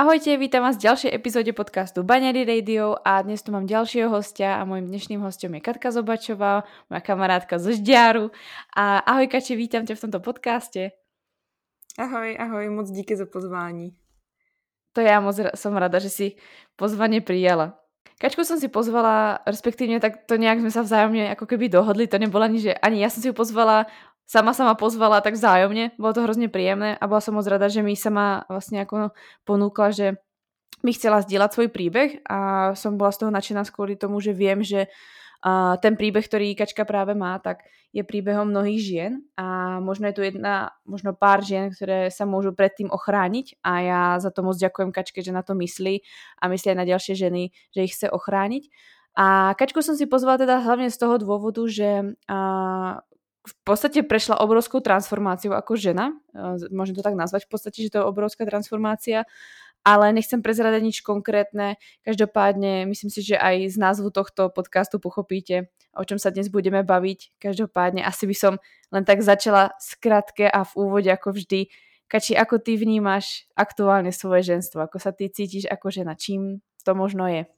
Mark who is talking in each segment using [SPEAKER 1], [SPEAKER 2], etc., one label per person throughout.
[SPEAKER 1] Ahojte, vítam vás v ďalšej epizóde podcastu Baňary Radio a dnes tu mám ďalšieho hostia a môjim dnešným hostom je Katka Zobačová, moja kamarátka zo Žďáru. A ahoj Kači, vítam ťa v tomto podcaste.
[SPEAKER 2] Ahoj, ahoj, moc díky za pozvání.
[SPEAKER 1] To ja moc som rada, že si pozvanie prijala. Kačku som si pozvala, respektívne tak to nejak sme sa vzájomne ako keby dohodli, to nebola ani, že ani ja som si ju pozvala sama sama pozvala tak vzájomne, bolo to hrozne príjemné a bola som moc rada, že mi sama vlastne ako ponúkla, že mi chcela zdieľať svoj príbeh a som bola z toho nadšená kvôli tomu, že viem, že uh, ten príbeh, ktorý Kačka práve má, tak je príbehom mnohých žien a možno je tu jedna, možno pár žien, ktoré sa môžu predtým ochrániť a ja za to moc ďakujem Kačke, že na to myslí a myslí aj na ďalšie ženy, že ich chce ochrániť. A Kačku som si pozvala teda hlavne z toho dôvodu, že v podstate prešla obrovskou transformáciou ako žena, môžem to tak nazvať v podstate, že to je obrovská transformácia, ale nechcem prezradať nič konkrétne. Každopádne myslím si, že aj z názvu tohto podcastu pochopíte, o čom sa dnes budeme baviť. Každopádne asi by som len tak začala skratke a v úvode ako vždy. Kači, ako ty vnímaš aktuálne svoje ženstvo? Ako sa ty cítiš ako žena? Čím to možno je?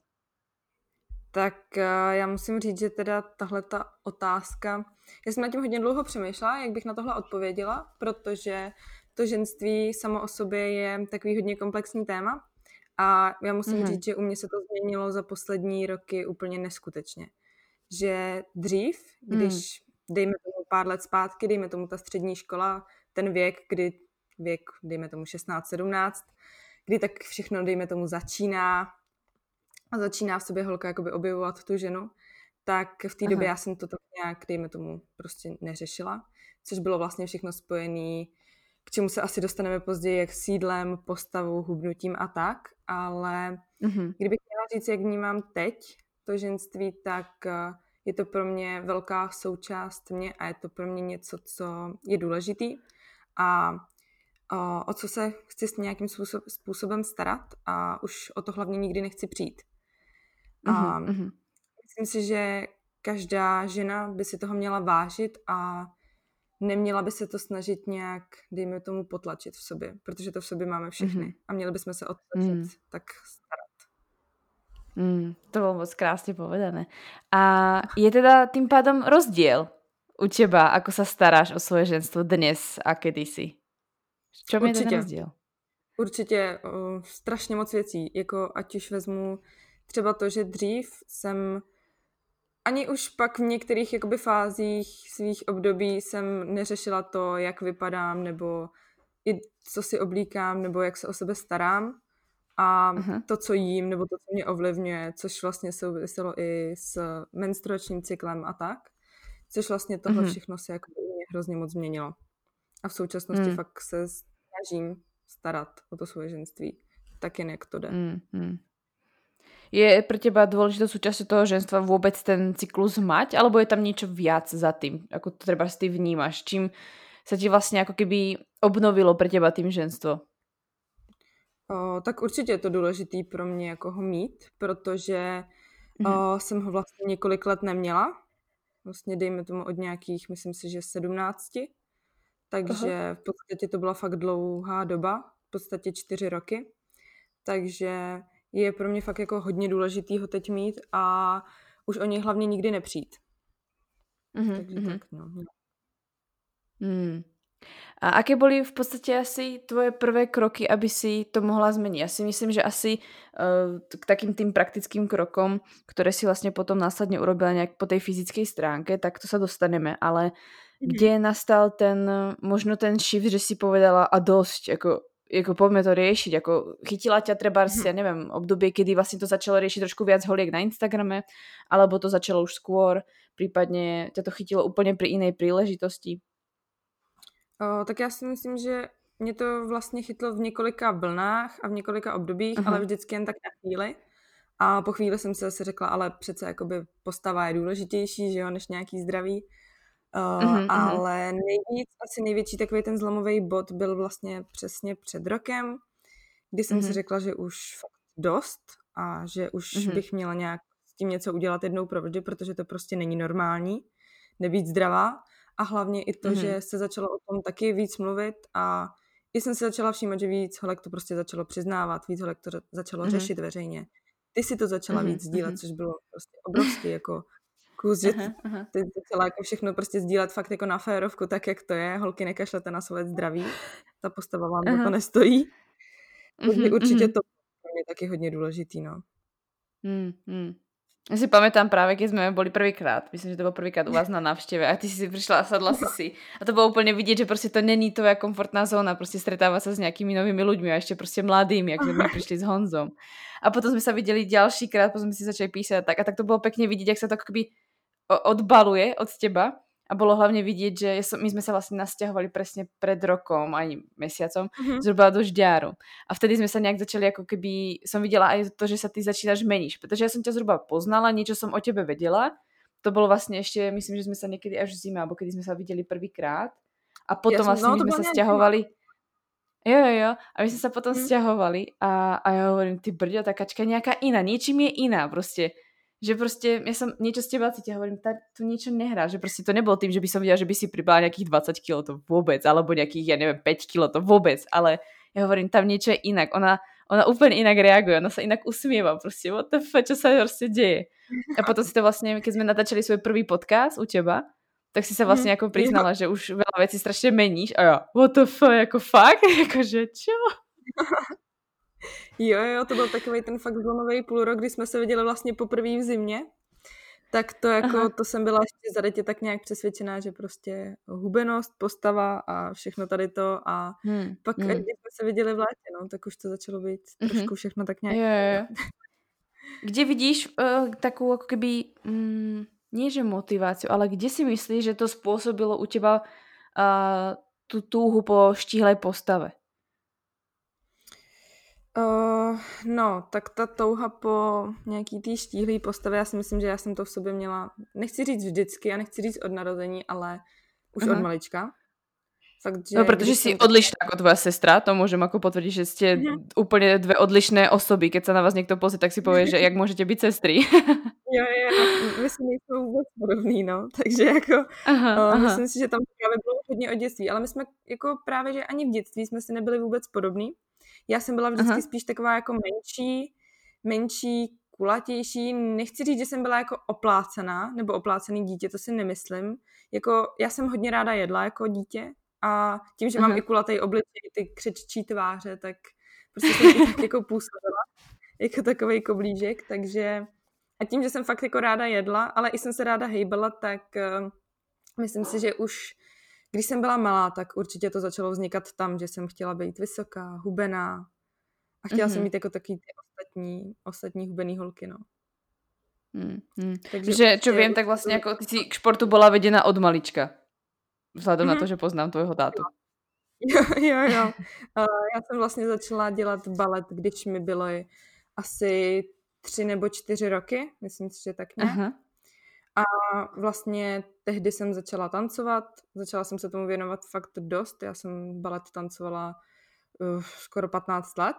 [SPEAKER 2] Tak eh, já musím říct, že teda tahle ta otázka, já jsem na tím hodně dlouho přemýšlela, jak bych na tohle odpověděla, protože to ženství samo o sobě je takový hodně komplexní téma a já musím mm-hmm. říct, že u mě se to změnilo za poslední roky úplně neskutečně. Že dřív, když mm. dejme tomu pár let zpátky, dejme tomu ta střední škola, ten věk, kdy věk, dejme tomu 16-17, kdy tak všechno, dejme tomu, začíná, a začíná v sobě holka jakoby objevovat tu ženu, tak v té době já jsem to tak nějak, dejme tomu, prostě neřešila, což bylo vlastně všechno spojené, k čemu se asi dostaneme později, jak sídlem, postavou, hubnutím a tak, ale mm-hmm. kdybych měla říct, jak vnímám teď to ženství, tak eh, je to pro mě velká součást mě a je to pro mě něco, co je důležitý a o, o co se chci s nějakým způsob, způsobem starat a už o to hlavně nikdy nechci přijít. A mm-hmm. myslím si, že každá žena by si toho měla vážit a neměla by se to snažit nějak, dejme tomu, potlačit v sobě, protože to v sobě máme všechny mm-hmm. a měli bychom se o to mm. tak starat.
[SPEAKER 1] Mm, to bylo moc krásně povedané. A je teda tým pádom rozdíl u teba, ako sa staráš o svoje ženstvo dnes a kedysi? V Určitě. je ten rozdíl?
[SPEAKER 2] Určitě uh, strašně moc věcí, jako ať už vezmu třeba to, že dřív jsem ani už pak v některých jakoby fázích svých období jsem neřešila to, jak vypadám, nebo i co si oblíkám, nebo jak se o sebe starám. A uh-huh. to, co jím, nebo to, co mě ovlivňuje, což vlastně souviselo i s menstruačním cyklem a tak. Což vlastně tohle uh-huh. všechno se jako mě hrozně moc změnilo. A v současnosti uh-huh. fakt se snažím starat o to svoje ženství. Tak jen jak to jde. Uh-huh.
[SPEAKER 1] Je pre teba dôležitou súčasťou toho ženstva vôbec ten cyklus mať, alebo je tam niečo viac za tým? Ako to treba ty vnímaš? Čím sa ti vlastně jako keby obnovilo pre teba tým ženstvo?
[SPEAKER 2] O, tak určitě je to důležitý pro mě jako ho mít, protože mm-hmm. o, jsem ho vlastně několik let neměla. Vlastně dejme tomu od nějakých, myslím si, že 17. Takže Aha. v podstatě to byla fakt dlouhá doba, v podstatě čtyři roky. Takže je pro mě fakt jako hodně důležitý ho teď mít a už o něj hlavně nikdy nepřijít. Mm-hmm. Takže mm-hmm. tak, no.
[SPEAKER 1] Mm. A aké byly v podstatě asi tvoje prvé kroky, aby si to mohla změnit? Já si myslím, že asi uh, k takým tým praktickým krokom, které si vlastně potom následně urobila nějak po té fyzické stránke, tak to se dostaneme, ale mm-hmm. kde nastal ten, možno ten shift, že si povedala a dost, jako jako poďme to riešiť, ako chytila ťa treba, mm-hmm. ja neviem, obdobie, kedy vlastne to začalo riešiť trošku viac holiek na Instagrame, alebo to začalo už skôr, prípadne ťa to chytilo úplně pri inej príležitosti?
[SPEAKER 2] O, tak já si myslím, že mě to vlastně chytlo v několika vlnách a v několika obdobích, uh-huh. ale vždycky jen tak na chvíli. A po chvíli jsem si zase řekla, ale přece jakoby postava je důležitější, že jo, než nějaký zdraví. Uh, mm-hmm, ale nejvíc, asi největší takový ten zlomový bod byl vlastně přesně před rokem, kdy jsem mm-hmm. si řekla, že už fakt dost a že už mm-hmm. bych měla nějak s tím něco udělat jednou provždy, protože to prostě není normální, nebýt zdravá a hlavně i to, mm-hmm. že se začalo o tom taky víc mluvit a jsem si začala všímat, že víc holek to prostě začalo přiznávat, víc holek to začalo mm-hmm. řešit veřejně. Ty si to začala mm-hmm. víc sdílet, mm-hmm. což bylo prostě obrovský jako kus, že uh-huh, ty začala jako všechno prostě sdílet fakt jako na férovku, tak jak to je. Holky nekašlete na své zdraví, ta postava vám uh-huh. to nestojí. Takže uh-huh, určitě uh-huh. to je taky hodně důležitý, no.
[SPEAKER 1] Mm, mm. Já si pamätám právě, když jsme byli prvýkrát, myslím, že to byl prvýkrát u vás na návštěvě a ty si přišla a sadla si si. A to bylo úplně vidět, že prostě to není tvoja komfortná zóna, prostě stretávat se s nějakými novými lidmi a ještě prostě mladými, jak jsme přišli s Honzom. A potom jsme se viděli dalšíkrát, potom jsme si začali písat tak a tak to bylo pěkně vidět, jak se to akoby odbaluje od teba a bolo hlavne vidieť, že my sme sa vlastne nasťahovali presne pred rokom, aj mesiacom, mm-hmm. zhruba do Žďáru. A vtedy sme sa nejak začali, ako keby som videla aj to, že sa ty začínaš meniť. Pretože ja som ťa zhruba poznala, niečo som o tebe vedela. To bolo vlastne ešte, myslím, že sme sa niekedy až v zime, alebo kedy sme sa videli prvýkrát. A potom ja vlastne no, my sme sa stiahovali. Jo, jo, jo. A my sme sa potom hmm. stiahovali a, a ja hovorím, ty brďo, tá kačka nejaká iná, niečím je iná proste že prostě, já jsem něco z těba cítila, hovorím, ta, tu niečo nehrá, že prostě to nebylo tým, že by som viděla, že by si pribala nějakých 20 kg, to vůbec, alebo nějakých, já nevím, 5 kg, to vůbec, ale já hovorím, tam niečo je inak, ona, ona úplně inak reaguje, ona se inak usmieva, prostě, what the fuck, čo sa prostě děje. A potom si to vlastně, když jsme natáčeli svůj prvý podcast u těba, tak si se vlastně jako přiznala, že už veľa věcí strašně meníš a já, what the fuck, jako fakt, jakože čo?
[SPEAKER 2] Jo, jo, to byl takový ten fakt zlomový půl rok, kdy jsme se viděli vlastně poprvé v zimě. Tak to jako, Aha. to jsem byla ještě zadetě tak nějak přesvědčená, že prostě hubenost, postava a všechno tady to a hmm. pak, hmm. když jsme se viděli v létě, no, tak už to začalo být mm-hmm. trošku všechno tak nějak.
[SPEAKER 1] Jo, jo. Kde vidíš uh, takovou jako keby, mm, nie že motivaci, ale kde si myslíš, že to způsobilo u těba uh, tu túhu po štíhlej postave?
[SPEAKER 2] Uh, no, tak ta touha po nějaký té štíhlý postavě, já si myslím, že já jsem to v sobě měla, nechci říct vždycky a nechci říct od narození, ale už uh-huh. od mhm. malička.
[SPEAKER 1] Fakt, že no, protože jsi odlišná jako tvoja sestra, to můžem jako potvrdit, že jste uh-huh. úplně dvě odlišné osoby. Keď se na vás někdo pozrie, tak si pově, že jak můžete být sestry.
[SPEAKER 2] jo, jo, my si nejsou vůbec podobný, no. Takže jako, aha, uh, aha. myslím si, že tam právě bylo hodně od dětství, ale my jsme jako právě, že ani v dětství jsme si nebyli vůbec podobní. Já jsem byla vždycky Aha. spíš taková jako menší, menší, kulatější. Nechci říct, že jsem byla jako oplácená, nebo oplácený dítě, to si nemyslím. Jako, já jsem hodně ráda jedla jako dítě a tím, že Aha. mám i kulatý obličej, ty křeččí tváře, tak prostě jsem tak jako působila jako takový koblížek, takže a tím, že jsem fakt jako ráda jedla, ale i jsem se ráda hejbala, tak uh, myslím si, že už když jsem byla malá, tak určitě to začalo vznikat tam, že jsem chtěla být vysoká, hubená a chtěla mm-hmm. jsem mhm. mít jako taky ty ostatní, ostatní hubený holky, no.
[SPEAKER 1] Mm, mm. Takže že, čo vím, tak vlastně jako ty si k športu byla vedena od malička. Vzhledem mm-hmm. na to, mhm. že poznám tvojho tátu.
[SPEAKER 2] Jo, jo, jo. Uh, já jsem vlastně začala dělat balet, když mi bylo asi tři nebo čtyři roky, myslím si, že tak nějak. Uh-huh. A vlastně tehdy jsem začala tancovat, začala jsem se tomu věnovat fakt dost. Já jsem balet tancovala uh, skoro 15 let,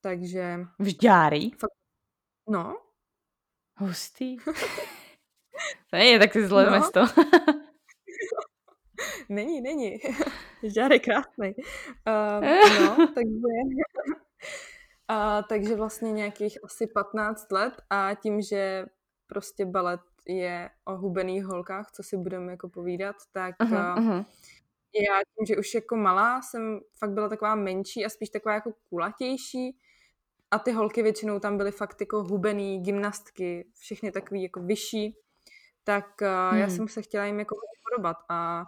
[SPEAKER 2] takže...
[SPEAKER 1] Vžďáry?
[SPEAKER 2] Fakt... No.
[SPEAKER 1] Hustý. to není tak si zlé no. město.
[SPEAKER 2] není, není. Vžďár je krásný. Uh, no, takže... A, takže vlastně nějakých asi 15 let a tím, že prostě balet je o hubených holkách, co si budeme jako povídat, tak uh-huh, uh-huh. já tím, že už jako malá jsem fakt byla taková menší a spíš taková jako kulatější a ty holky většinou tam byly fakt jako hubený gymnastky, všechny takový jako vyšší, tak uh, hmm. já jsem se chtěla jim jako podobat a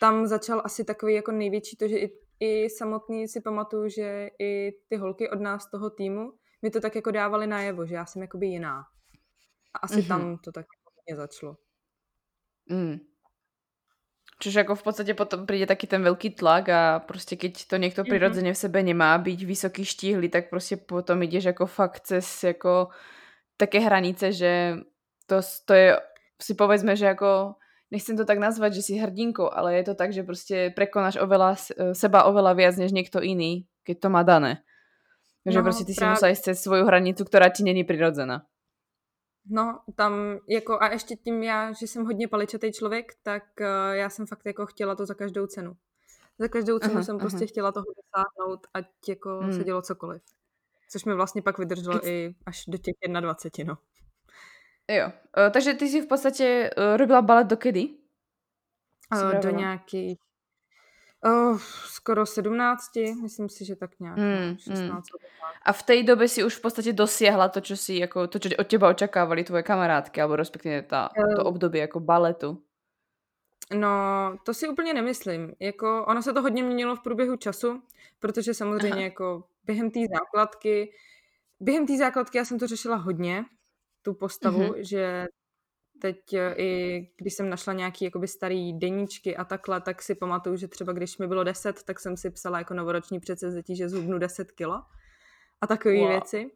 [SPEAKER 2] tam začal asi takový jako největší to, že i, i samotný si pamatuju, že i ty holky od nás toho týmu mi to tak jako dávali najevo, že já jsem jakoby jiná. A asi mm-hmm. tam to tak mě začalo.
[SPEAKER 1] Mm. Čiže jako v podstatě potom přijde taky ten velký tlak a prostě keď to někdo mm-hmm. přirozeně v sebe nemá, být vysoký štíhly, tak prostě potom jdeš jako fakt cez jako také hranice, že to, to je, si povedzme, že jako nechcem to tak nazvat, že si hrdinkou, ale je to tak, že prostě prekonáš oveľa, seba oveľa viac než někdo jiný, keď to má dané. Že no, prostě ty právě. si musíš cez svoju hranicu, která ti není přirozená.
[SPEAKER 2] No, tam jako a ještě tím já, že jsem hodně paličatý člověk, tak uh, já jsem fakt jako chtěla to za každou cenu. Za každou cenu uh-huh, jsem uh-huh. prostě chtěla toho dosáhnout, ať jako hmm. se dělo cokoliv. Což mi vlastně pak vydrželo i až do těch 21, no.
[SPEAKER 1] Jo, uh, takže ty si v podstatě uh, robila balet do kedy?
[SPEAKER 2] Uh, do nějakých uh, skoro 17, myslím si, že tak nějak, mm, 16. Mm.
[SPEAKER 1] A v té době si už v podstatě dosiahla to, co si jako, to, čo od teba očakávali tvoje kamarádky, alebo respektive ta, to období jako baletu.
[SPEAKER 2] No, to si úplně nemyslím. Jako, ono se to hodně měnilo v průběhu času, protože samozřejmě Aha. jako během té základky, během té základky já jsem to řešila hodně, tu postavu, mm-hmm. že teď e, i když jsem našla nějaký jakoby starý deníčky a takhle, tak si pamatuju, že třeba když mi bylo 10, tak jsem si psala jako novoroční předsevzetí, že zhubnu 10 kilo a takové wow. věci,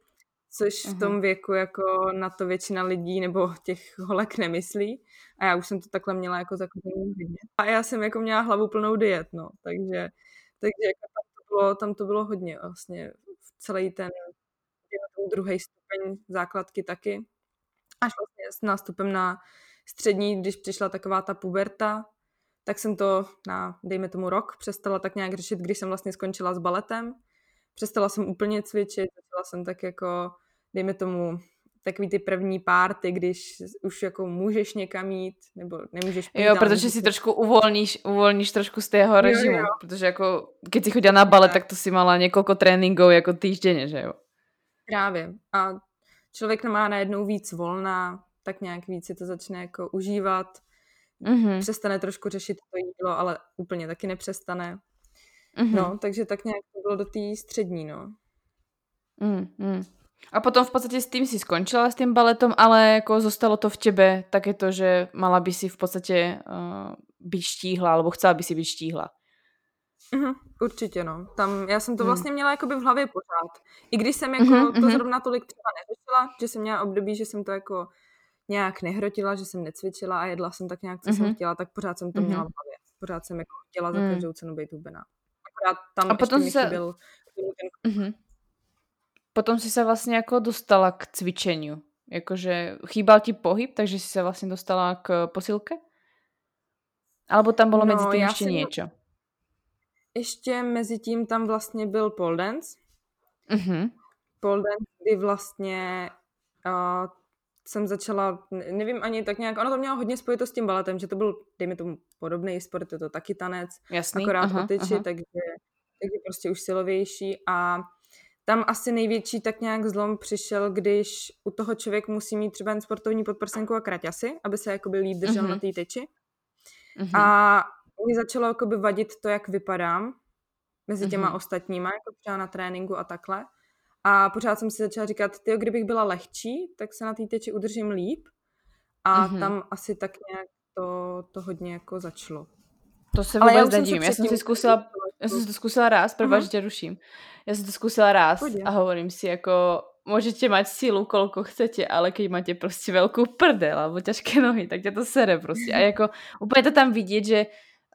[SPEAKER 2] což uh-huh. v tom mhm. věku jako na to většina lidí nebo těch holek nemyslí a já už jsem to takhle měla jako zakotvený hodně. A já jsem jako měla hlavu plnou diet, no, takže, takže jako tam, to bylo, tam to bylo hodně vlastně v celý ten, ten druhý stupeň základky taky až vlastně s nástupem na střední, když přišla taková ta puberta, tak jsem to na, dejme tomu, rok přestala tak nějak řešit, když jsem vlastně skončila s baletem. Přestala jsem úplně cvičit, začala jsem tak jako, dejme tomu, takový ty první párty, když už jako můžeš někam jít, nebo nemůžeš
[SPEAKER 1] pít, Jo, protože si trošku uvolníš, uvolníš trošku z tého režimu, jo, jo. protože jako, keď si chodila na balet, tak to si mala několik tréninků jako týždenně, že jo?
[SPEAKER 2] Právě. A člověk má najednou víc volna, tak nějak víc si to začne jako užívat, mm-hmm. přestane trošku řešit to jídlo, ale úplně taky nepřestane. Mm-hmm. No, takže tak nějak to bylo do té střední, no.
[SPEAKER 1] Mm-hmm. A potom v podstatě s tím si skončila s tím baletom, ale jako zostalo to v tebe také to, že mala by si v podstatě uh, být štíhla, alebo chcela by si být štíhla.
[SPEAKER 2] Mm-hmm, určitě, no. Tam, já jsem to hmm. vlastně měla jakoby v hlavě pořád. I když jsem jako mm-hmm, to mm-hmm. zrovna tolik třeba neřešila, že jsem měla období, že jsem to jako nějak nehrotila, že jsem necvičila a jedla jsem tak nějak, co mm-hmm. jsem chtěla, tak pořád jsem to mm-hmm. měla v hlavě. Pořád jsem jako chtěla za mm. každou cenu být hubená. Akorát tam a potom ještě se... chyběl ten... mm-hmm.
[SPEAKER 1] Potom si se vlastně jako dostala k cvičení. Jakože chýbal ti pohyb, takže si se vlastně dostala k posilke? Alebo tam bylo no, mezi tím ještě něco?
[SPEAKER 2] Ještě mezi tím tam vlastně byl pole dance. Mm-hmm. Pole dance, kdy vlastně uh, jsem začala, nevím ani tak nějak, ono to mělo hodně spojito s tím baletem, že to byl, dejme tomu, podobný sport, je to taky tanec,
[SPEAKER 1] Jasný,
[SPEAKER 2] akorát aha, tyči, aha. takže, takže prostě už silovější a tam asi největší tak nějak zlom přišel, když u toho člověk musí mít třeba sportovní podprsenku a kraťasy, aby se jakoby líp držel mm-hmm. na té tyči. Mm-hmm. A mě začalo jakoby vadit to, jak vypadám mezi těma mm-hmm. ostatníma, jako třeba na tréninku a takhle. A pořád jsem si začala říkat, ty, kdybych byla lehčí, tak se na té teči udržím líp. A mm-hmm. tam asi tak nějak to, to hodně jako začalo.
[SPEAKER 1] To se vůbec Ale nedivím. Já jsem si zkusila, já jsem si to zkusila ráz, prvá, uh-huh. že tě ruším. Já jsem to zkusila ráz Pojde. a hovorím si jako, můžete mať sílu, kolko chcete, ale keď máte prostě velkou prdel alebo ťažké nohy, tak tě to sere prostě. A jako úplně to tam vidět, že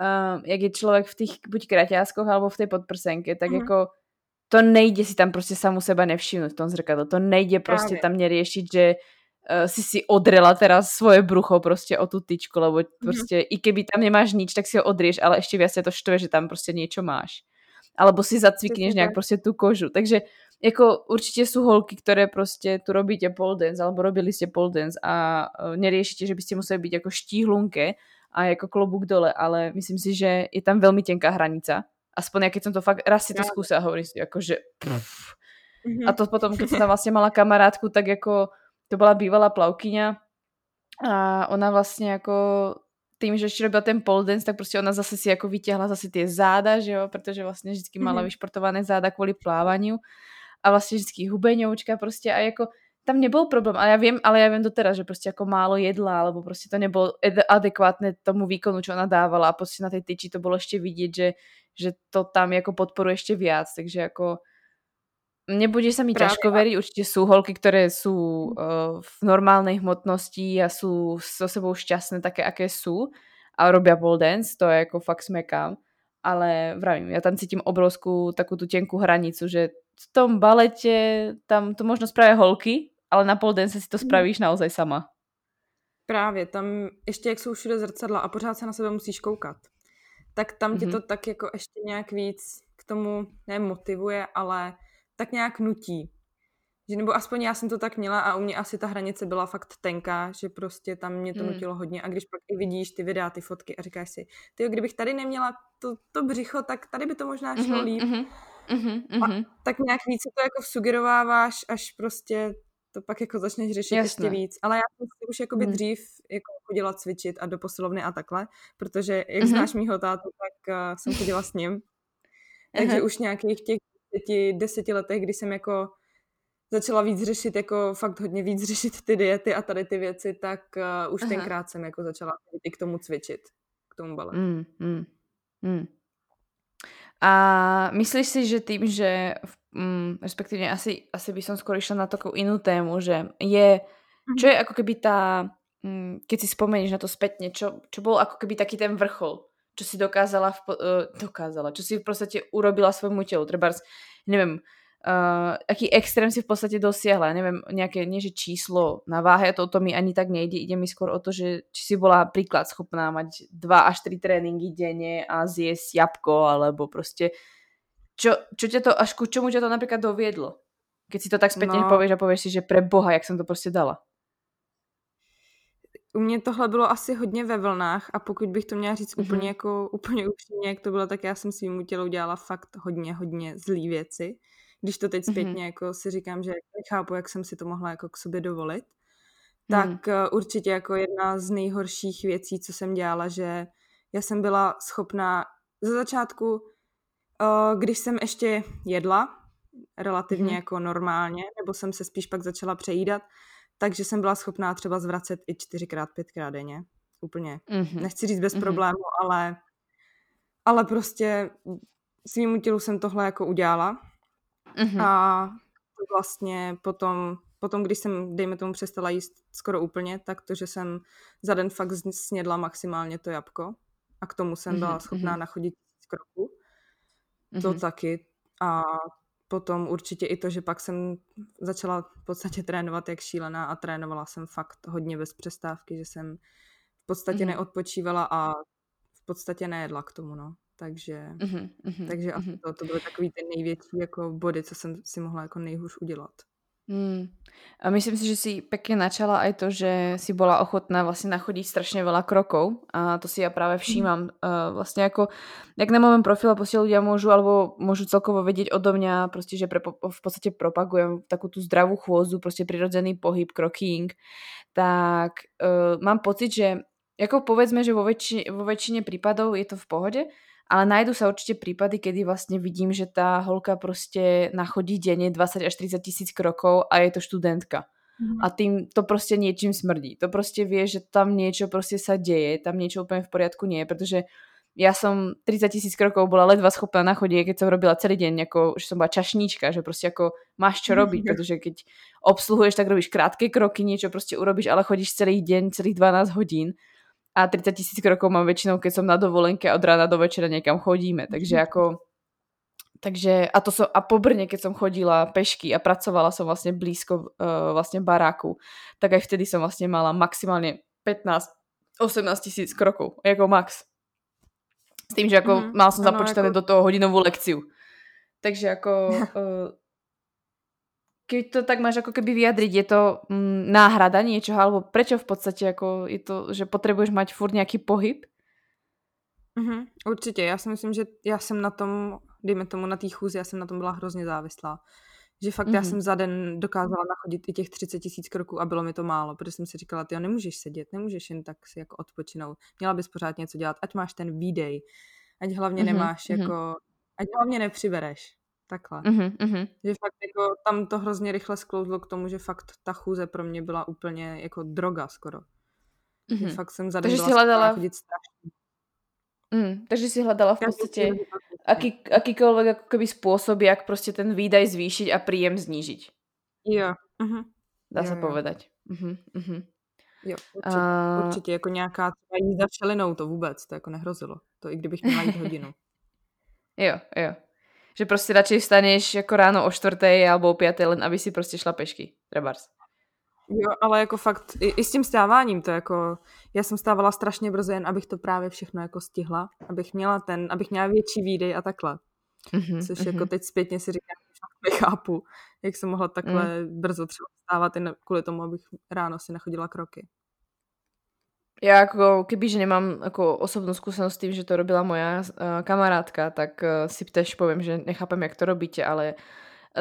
[SPEAKER 1] uh, jak je člověk v těch buď kraťáskoch alebo v té podprsenke, tak mm. jako to nejde si tam prostě samu seba nevšimnout v tom zrkadle. To nejde prostě Právě. tam neriešiť, že uh, si si odrela teraz svoje brucho prostě o tu tyčku, lebo mm. prostě i keby tam nemáš nič, tak si ho odrieš, ale ještě viac to štve, že tam prostě něco máš. Alebo si zacvikneš nějak prostě tu kožu. Takže jako určitě jsou holky, které prostě tu robíte pole dance, alebo robili ste pole dance a uh, neriešite, že byste museli být jako štíhlunké, a jako klobouk dole, ale myslím si, že je tam velmi tenká hranica. Aspoň jak jsem to fakt, raz si to zkusila, hovorím si, jako že pff. A to potom, když jsem tam vlastně mala kamarádku, tak jako to byla bývalá plavkyňa a ona vlastně jako tým, že ještě robila ten pole dance, tak prostě ona zase si jako vytěhla zase ty záda, že jo, protože vlastně vždycky mala mm-hmm. vyšportované záda kvůli plávaniu a vlastně vždycky hubeňoučka prostě a jako tam nebyl problém, ale já vím, ale já vím do teda, že prostě jako málo jedla, alebo prostě to nebylo adekvátné tomu výkonu, čo ona dávala a prostě na té tyči to bylo ještě vidět, že, že to tam jako podporuje ještě víc, takže jako nebude sa mi Právě. ťažko veriť, určite sú holky, ktoré sú uh, v normálnej hmotnosti a sú so sebou šťastné také, aké sú a robia pole dance, to je ako fakt smekám, ale vravím, ja tam cítim obrovskú takú tú tenkú hranicu, že v tom balete tam to možno spravia holky, ale na pole dance si to mhm. spravíš naozaj sama.
[SPEAKER 2] Právě, tam ještě jak jsou všude zrcadla a pořád se na sebe musíš koukat, tak tam mm-hmm. tě to tak jako ještě nějak víc k tomu nemotivuje, ale tak nějak nutí. Že nebo aspoň já jsem to tak měla a u mě asi ta hranice byla fakt tenká, že prostě tam mě to mm. nutilo hodně. A když pak i vidíš ty videa, ty fotky a říkáš si, ty kdybych tady neměla to, to břicho, tak tady by to možná šlo mm-hmm, líp. Mm-hmm, mm-hmm. A tak nějak víc to jako sugerováváš, až prostě to pak jako začneš řešit Jasne. ještě víc. Ale já jsem si už jakoby mm. dřív jako chodila cvičit a do posilovny a takhle, protože jak mm-hmm. znáš mýho tátu, tak uh, jsem chodila s ním. Takže už nějakých těch deseti, deseti letech, kdy jsem jako začala víc řešit, jako fakt hodně víc řešit ty diety a tady ty věci, tak uh, už Aha. tenkrát jsem jako začala i k tomu cvičit, k tomu baletu. Mm, mm, mm.
[SPEAKER 1] A myslíš si, že tým, že mm, respektívne asi, asi by som skôr išla na takovou inú tému, že je, mhm. čo je ako keby tá, mm, keď si spomenieš na to spätne, čo, čo bol ako keby taký ten vrchol, čo si dokázala, v, uh, dokázala, čo si v podstate urobila svojmu telu, treba, neviem, uh, aký extrém si v podstate dosiahla. Neviem, nejaké, nie že číslo na váhe, to o to mi ani tak nejde. Ide mi skôr o to, že či si bola príklad schopná mať 2 až 3 tréningy denne a zjesť jabko, alebo proste čo, čo ťa to, až ku čomu ťa to napríklad doviedlo? Keď si to tak spätne no. povieš a povieš si, že pre boha, jak som to prostě dala.
[SPEAKER 2] U mě tohle bylo asi hodně ve vlnách a pokud bych to měla říct mm-hmm. úplně jako úplně upřímně, jak to bylo, tak já jsem svým tělu dělala fakt hodně, hodně zlý věci když to teď mhm. zpětně mm-hmm. jako si říkám, že nechápu, jak jsem si to mohla jako k sobě dovolit, tak mm. určitě jako jedna z nejhorších věcí, co jsem dělala, že já jsem byla schopná ze začátku, když jsem ještě jedla relativně mm. jako normálně, nebo jsem se spíš pak začala přejídat, takže jsem byla schopná třeba zvracet i čtyřikrát, pětkrát denně. Úplně. Mm-hmm. Nechci říct bez mm-hmm. problému, ale, ale prostě svýmu tělu jsem tohle jako udělala Mm-hmm. A vlastně potom, potom, když jsem, dejme tomu, přestala jíst skoro úplně, tak to, že jsem za den fakt snědla maximálně to jabko a k tomu jsem byla mm-hmm. schopná nachodit z kroků. To mm-hmm. taky. A potom určitě i to, že pak jsem začala v podstatě trénovat jak šílená a trénovala jsem fakt hodně bez přestávky, že jsem v podstatě mm-hmm. neodpočívala a v podstatě nejedla k tomu, no. Takže, mm-hmm, takže mm-hmm. asi to, to byly takový ten největší jako body, co jsem si mohla jako nejhůř udělat.
[SPEAKER 1] Mm. A myslím si, že si pekne načala aj to, že si bola ochotná vlastne nachodiť strašne veľa krokov a to si ja práve všímam. Mm. Uh, vlastne ako, jak na môjom profile proste ľudia môžu, alebo môžu celkovo vedieť odo mňa, proste, že pre, v podstate propagujem takú tú zdravú chôzu, proste prirodzený pohyb, kroking, tak uh, mám pocit, že ako povedzme, že vo, väčši, vo väčšine prípadov je to v pohode, ale nájdu sa určite prípady, kedy vlastne vidím, že tá holka proste nachodí denne 20 až 30 tisíc krokov a je to študentka. Mm. A tým to prostě niečím smrdí. To prostě vie, že tam niečo prostě sa deje, tam niečo úplne v poriadku nie je, protože ja som 30 tisíc krokov bola ledva schopná nachodiť, keď som robila celý deň, ako, že som bola čašníčka, že prostě ako máš čo robiť, protože keď obsluhuješ, tak robíš krátke kroky, niečo prostě urobíš, ale chodíš celý deň, celých 12 hodín a 30 tisíc krokov mám väčšinou, keď som na dovolenke od rána do večera niekam chodíme, takže ako takže a to som, a po Brne, keď som chodila pešky a pracovala som vlastne blízko uh, vlastne baráku, tak aj vtedy som vlastne mala maximálne 15 18 tisíc krokov, jako max. S tým, že ako mm, mal som započítané jako... do toho hodinovú lekciu. Takže ako uh, keď to tak máš ako keby vyjadriť, je to mm, náhrada niečoho, alebo prečo v podstate ako je to, že potrebuješ mať furt nějaký pohyb?
[SPEAKER 2] Mm-hmm, určitě, já si myslím, že já jsem na tom, dejme tomu na té chůzi, já jsem na tom byla hrozně závislá. Že fakt mm-hmm. já mhm. jsem za den dokázala nachodit i těch 30 tisíc kroků a bylo mi to málo, protože jsem si říkala, ty nemůžeš sedět, nemůžeš jen tak si jako odpočinout. Měla bys pořád něco dělat, ať máš ten výdej, ať hlavně mm-hmm. nemáš mm-hmm. jako, ať hlavně nepřibereš. Takhle. Mm-hmm, mm-hmm. Že fakt jako tam to hrozně rychle sklouzlo k tomu, že fakt ta chůze pro mě byla úplně jako droga skoro. Mm-hmm. Že fakt jsem den byla hledala... chodit strašně.
[SPEAKER 1] Mm, takže si hledala v podstatě aký, akýkoľvek ako keby spôsob, jak prostě ten výdaj zvýšiť a príjem znížiť.
[SPEAKER 2] Jo. Uh-huh.
[SPEAKER 1] Dá jo, se jo. povedať. Uh-huh,
[SPEAKER 2] uh-huh. Jo, určitě, uh... určitě jako nějaká třeba jízda všelinou, to vůbec, to jako nehrozilo. To i kdybych měla jít hodinu.
[SPEAKER 1] jo, jo že prostě radšej vstaneš jako ráno o čtvrtej alebo o pěté, len aby si prostě šla pešky. Trebars.
[SPEAKER 2] Jo, ale jako fakt, i, i s tím stáváním to jako, já jsem stávala strašně brzo, jen abych to právě všechno jako stihla, abych měla ten, abych měla větší výdej a takhle. Mm-hmm, Což mm-hmm. jako teď zpětně si říkám, že nechápu, jak jsem mohla takhle mm. brzo třeba stávat jen kvůli tomu, abych ráno si nechodila kroky.
[SPEAKER 1] Ja ako, kebyže nemám ako osobnú skúsenosť s tým, že to robila moja uh, kamarátka, tak uh, si tež poviem, že nechápem, jak to robíte, ale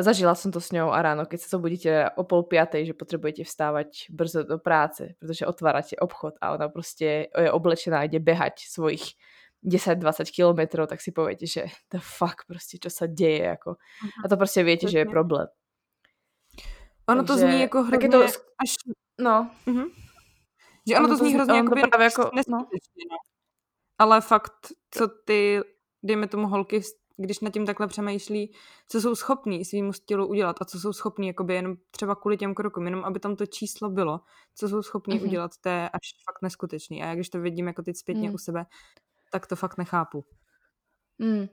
[SPEAKER 1] zažila som to s ňou a ráno, keď sa zobudíte o pol piatej, že potrebujete vstávať brzo do práce, pretože otvárate obchod a ona prostě je oblečená a ide behať svojich 10-20 kilometrov, tak si poviete, že the fuck prostě, čo sa deje, jako. A to prostě viete, že je problém.
[SPEAKER 2] Ono Takže, to zní jako hrozně... to, až...
[SPEAKER 1] No. Uh-huh.
[SPEAKER 2] Že ono, to zní hrozně jako, právě jako no. no. Ale fakt, co ty, dejme tomu holky, když nad tím takhle přemýšlí, co jsou schopní svýmu stylu udělat a co jsou schopní jakoby jenom třeba kvůli těm krokům, jenom aby tam to číslo bylo, co jsou schopní mm-hmm. udělat, to je až fakt neskutečný. A já když to vidím jako teď zpětně mm. u sebe, tak to fakt nechápu.
[SPEAKER 1] Mm.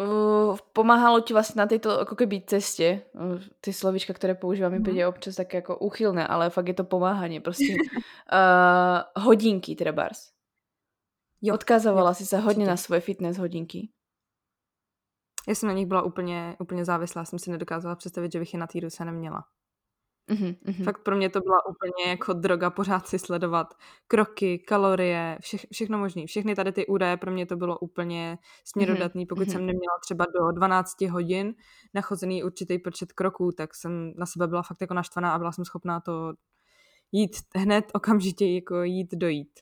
[SPEAKER 1] Uh, pomáhalo ti vlastně na této jako keby cestě, uh, ty slovíčka, které používám, mi mm. přijde občas tak jako uchylné, ale fakt je to pomáhání, prostě uh, hodinky trebárs. Jo. Odkazovala jo, si se hodně na svoje fitness hodinky.
[SPEAKER 2] Já jsem na nich byla úplně, úplně závislá, jsem si nedokázala představit, že bych je na týru se neměla. Mm-hmm, Fakt pro mě to byla úplně jako droga pořád si sledovat kroky, kalorie, vše, všechno možné. Všechny tady ty údaje pro mě to bylo úplně směrodatný. Pokud mm-hmm. jsem neměla třeba do 12 hodin nachozený určitý počet kroků, tak jsem na sebe byla fakt jako naštvaná a byla jsem schopná to jít hned okamžitě jako jít dojít.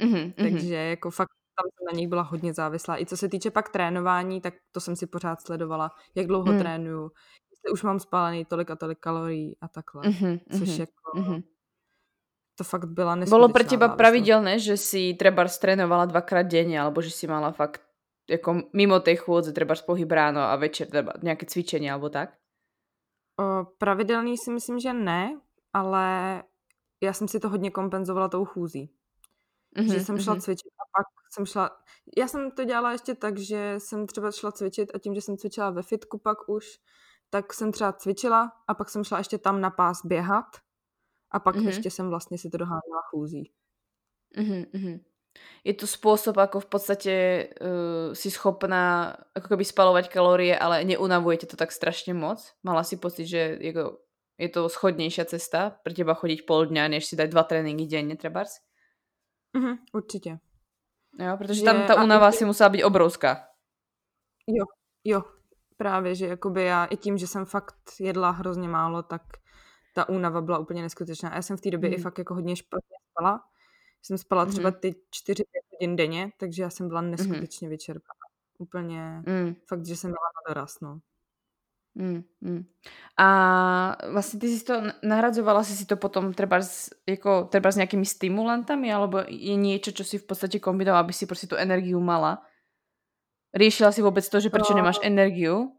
[SPEAKER 2] Mm-hmm, Takže jako fakt tam jsem na nich byla hodně závislá. I co se týče pak trénování, tak to jsem si pořád sledovala, jak dlouho mm. trénuju, už mám spálený tolik a tolik kalorií a takhle. Mm-hmm, což mm-hmm, jako... Mm-hmm. To fakt byla neskutečná
[SPEAKER 1] Bylo pro těba pravidelné, že si třeba trénovala dvakrát denně, alebo že si mala fakt jako mimo tej chůdze, třeba pohyb ráno a večer, třeba nějaké cvičení, alebo tak?
[SPEAKER 2] O, pravidelný si myslím, že ne, ale já jsem si to hodně kompenzovala tou chůzí. Mm-hmm, že jsem šla mm-hmm. cvičit a pak jsem šla, já jsem to dělala ještě tak, že jsem třeba šla cvičit a tím, že jsem cvičila ve fitku pak už, tak jsem třeba cvičila a pak jsem šla ještě tam na pás běhat a pak mm-hmm. ještě jsem vlastně si to doháněla chůzí.
[SPEAKER 1] Mm-hmm. Je to způsob, jako v podstatě uh, si schopná jako keby spalovat kalorie, ale neunavujete to tak strašně moc? Mala si pocit, že jako, je to schodnější cesta pro těba chodit pol dňa, než si dát dva tréninky denně, trebárs?
[SPEAKER 2] Mm-hmm, určitě.
[SPEAKER 1] Jo, protože tam ta únava si musela být obrovská.
[SPEAKER 2] Jo, jo, právě, že jakoby já i tím, že jsem fakt jedla hrozně málo, tak ta únava byla úplně neskutečná. Já jsem v té době mm. i mhm. fakt jako hodně špatně spala. Jsem spala třeba mhm. ty 4-5 hodin denně, takže já jsem byla mhm. neskutečně mm. vyčerpaná. Úplně, mm. fakt, že jsem měla na doraz, no.
[SPEAKER 1] Mm, mm. A vlastně ty si to nahradzovala si si to potom třeba s, jako, třeba s nějakými stimulantami, alebo je něco, co si v podstatě kombinovala, aby si prostě tu energiu mala? Riešila si vůbec to, že proč nemáš energiu?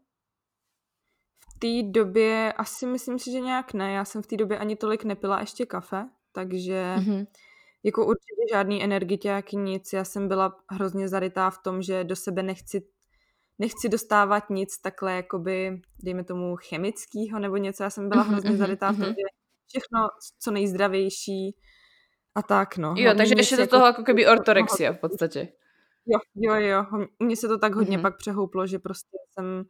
[SPEAKER 2] V té době asi myslím si, že nějak ne. Já jsem v té době ani tolik nepila ještě kafe, takže mm-hmm. jako určitě žádný energiťáky, nic. Já jsem byla hrozně zarytá v tom, že do sebe nechci nechci dostávat nic takhle, jakoby, dejme tomu, chemického nebo něco. Já jsem byla mm-hmm, hrozně zarytá v tom, že všechno co nejzdravější a tak, no.
[SPEAKER 1] Jo, takže ještě do jako, toho jako keby ortorexia v podstatě.
[SPEAKER 2] Jo, jo, jo. Mě se to tak hodně mm-hmm. pak přehouplo, že prostě jsem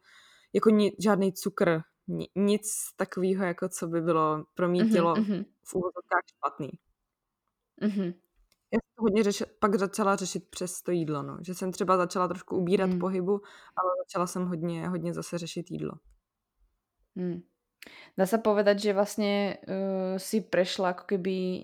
[SPEAKER 2] jako ni, žádný cukr, ni, nic takového, jako co by bylo pro mý mm-hmm, tělo mm-hmm. v úvodovkách špatný. Mm-hmm. Já jsem to hodně řeši, pak začala řešit přes to jídlo, no. Že jsem třeba začala trošku ubírat mm. pohybu, ale začala jsem hodně, hodně zase řešit jídlo.
[SPEAKER 1] Mm. Dá se povedať, že vlastně uh, si prešla jako keby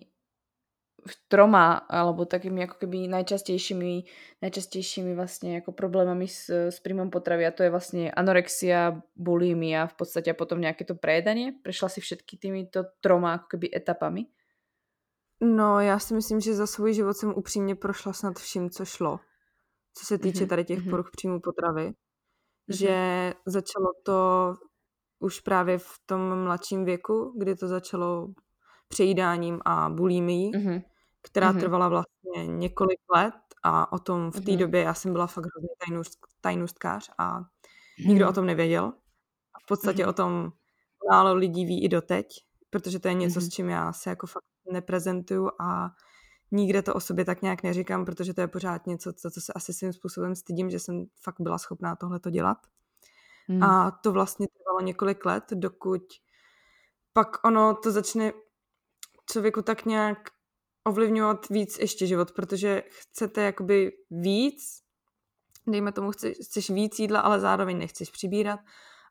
[SPEAKER 1] troma alebo takými jako keby najčastejšími, najčastejšími vlastně jako problémami s, s príjmom potravy a to je vlastně anorexia, bulimia v podstatě a potom nějaké to prejedanie. Prešla si všetky týmito troma jako keby etapami?
[SPEAKER 2] No, já si myslím, že za svůj život jsem upřímně prošla snad vším, co šlo. Co se týče mhm, tady těch mm-hmm. poruch příjmu potravy. Mm-hmm. Že začalo to už právě v tom mladším věku, kdy to začalo přejídáním a bulímií. Mm-hmm která mm-hmm. trvala vlastně několik let a o tom v té mm-hmm. době já jsem byla fakt hrozně tajnůst, tajnůstkář a nikdo mm-hmm. o tom nevěděl. A v podstatě mm-hmm. o tom málo lidí ví i doteď, protože to je něco, mm-hmm. s čím já se jako fakt neprezentuju a nikde to o sobě tak nějak neříkám, protože to je pořád něco, co, co se asi svým způsobem stydím, že jsem fakt byla schopná tohle to dělat. Mm. A to vlastně trvalo několik let, dokud pak ono to začne člověku tak nějak ovlivňovat víc ještě život, protože chcete jakoby víc, dejme tomu, chceš, chceš víc jídla, ale zároveň nechceš přibírat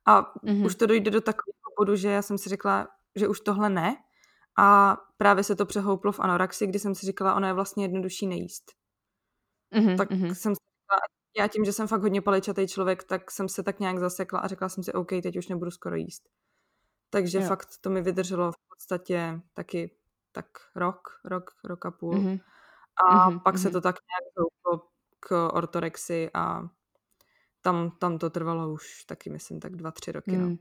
[SPEAKER 2] a mm-hmm. už to dojde do takového bodu, že já jsem si řekla, že už tohle ne a právě se to přehouplo v anoraxi, kdy jsem si říkala, ono je vlastně jednodušší nejíst. Mm-hmm. Tak mm-hmm. jsem si říkala, já tím, že jsem fakt hodně paličatý člověk, tak jsem se tak nějak zasekla a řekla jsem si, OK, teď už nebudu skoro jíst. Takže jo. fakt to mi vydrželo v podstatě taky tak rok, rok, rok a půl. Mm-hmm. A mm-hmm. pak mm-hmm. se to tak nějak zouplo k ortorexi a tam, tam to trvalo už taky, myslím, tak dva, tři roky. Mm. No.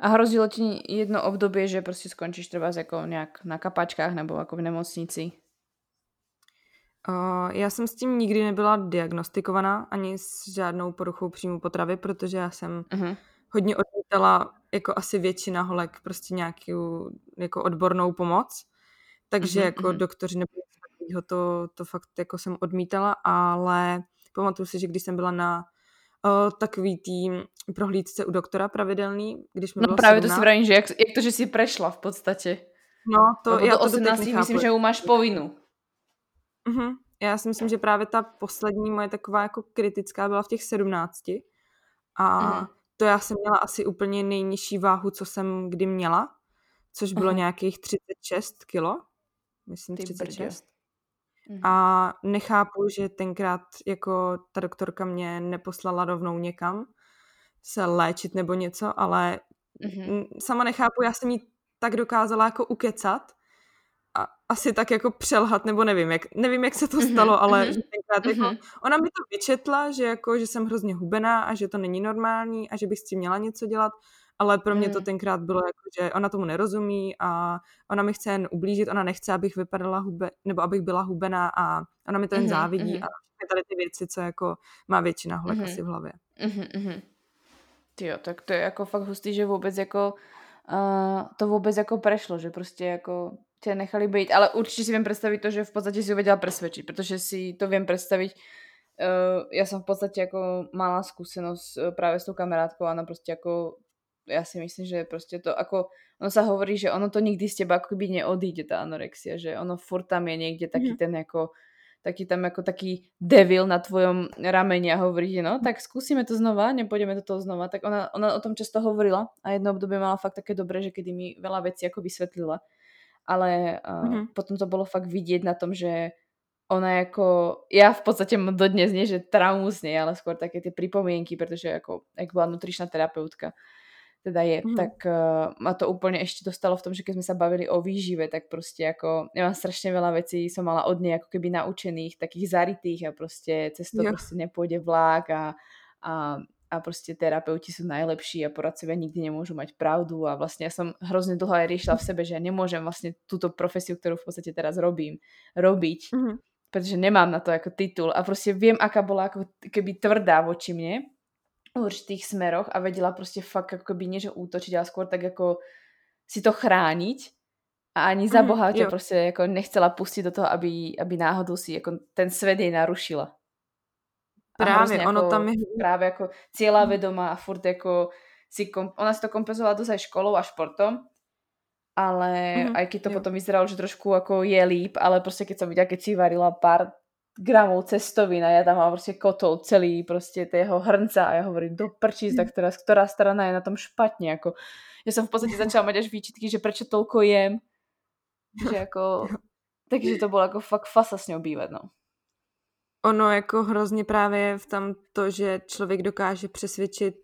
[SPEAKER 1] A hrozilo ti jedno období, že prostě skončíš třeba jako nějak na kapačkách nebo jako v nemocnici?
[SPEAKER 2] Uh, já jsem s tím nikdy nebyla diagnostikovaná, ani s žádnou poruchou příjmu potravy, protože já jsem uh-huh. hodně odmítala, jako asi většina holek, prostě nějakou jako odbornou pomoc. Takže uh-huh, jako uh-huh. doktoři nebo takového to, to fakt jako jsem odmítala, ale pamatuju si, že když jsem byla na uh, takový tým prohlídce u doktora pravidelný, když mi
[SPEAKER 1] No
[SPEAKER 2] bylo
[SPEAKER 1] právě 17. to si vravím, že jak, jak to, že si prešla v podstatě.
[SPEAKER 2] No, to
[SPEAKER 1] Lebo já do 18 to myslím, že ju máš povinnou.
[SPEAKER 2] Uh-huh. Já si myslím, že právě ta poslední moje taková jako kritická byla v těch 17. A uh-huh. To já jsem měla asi úplně nejnižší váhu, co jsem kdy měla, což bylo uh-huh. nějakých 36 kilo. Myslím Ty 36. Brdě. Mhm. A nechápu, že tenkrát jako ta doktorka mě neposlala rovnou někam se léčit nebo něco, ale mm-hmm. sama nechápu, já jsem jí tak dokázala jako ukecat a asi tak jako přelhat, nebo nevím, jak, nevím, jak se to mhm, stalo, mm-hmm. ale že tenkrát mm-hmm. jako, ona mi to vyčetla, že jako, že jsem hrozně hubená a že to není normální a že bych s tím měla něco dělat ale pro mě to hmm. tenkrát bylo jako, že ona tomu nerozumí a ona mi chce jen ublížit, ona nechce, abych vypadala hube, nebo abych byla hubená a ona mi to jen mm-hmm, závidí mm-hmm. a tady ty věci, co jako má většina holek mm-hmm. asi v hlavě.
[SPEAKER 1] Mm-hmm. Jo, tak to je jako fakt hustý, že vůbec jako uh, to vůbec jako prešlo, že prostě jako tě nechali být, ale určitě si vím představit to, že v podstatě si uvedela presvědčit, protože si to vím představit, uh, já jsem v podstatě jako mala zkušenost uh, právě s tou kamarádkou a ona prostě jako ja si myslím, že prostě to ako, ono sa hovorí, že ono to nikdy z teba ako keby neodíde, tá anorexia, že ono furt tam je niekde taký mm. ten ako, taký tam ako taký devil na tvojom rameni a hovorí, že no, tak skúsime to znova, nepôjdeme do toho znova, tak ona, ona o tom často hovorila a jedno obdobie mala fakt také dobré, že kedy mi veľa vecí ako vysvetlila, ale uh, mm-hmm. potom to bolo fakt vidieť na tom, že ona jako, já v podstatě dodnes nie, že traumu z nej, ale skôr také ty pripomienky, protože jako, jak byla nutričná terapeutka, teda je, mm. tak uh, ma to úplne ešte dostalo v tom, že keď sme sa bavili o výžive, tak prostě ako, ja mám strašne veľa vecí, som mala od nej ako keby naučených, takých zaritých a prostě to jo. prostě nepôjde vlák a, a, a prostě terapeuti sú najlepší a poradcovia nikdy nemôžu mať pravdu a vlastne ja som hrozne dlho aj riešila v sebe, že ja nemôžem vlastne túto profesiu, ktorú v podstate teraz robím, robiť, mm. pretože nemám na to jako titul a prostě viem, aká bola ako keby tvrdá voči mne určitých smeroch a vedela prostě fakt jako by nie, že útočiť, ale skôr tak jako si to chrániť a ani za mhm, Boha tě prostě jako nechcela pustit do toho, aby, aby náhodou si jako ten svět jej narušila.
[SPEAKER 2] Právě, ono jako, tam je...
[SPEAKER 1] Právě jako cíla mhm. vedomá a furt jako si, kom, ona si to kompenzovala dosť aj školou a športom, ale mm-hmm, aj keď to jo. potom vyzeralo, že trošku jako je líp, ale prostě keď som viděla, keď si varila pár gramů cestovin a já tam mám prostě kotol celý prostě tého hrnca a já hovorím do prčíc, tak teraz ktorá strana je na tom špatně, jako já jsem v podstatě začala mať až výčitky, že prečo tolko jem, že jako, takže to bylo jako fakt fasa s ňou bývat, no.
[SPEAKER 2] Ono jako hrozně právě v tam to, že člověk dokáže přesvědčit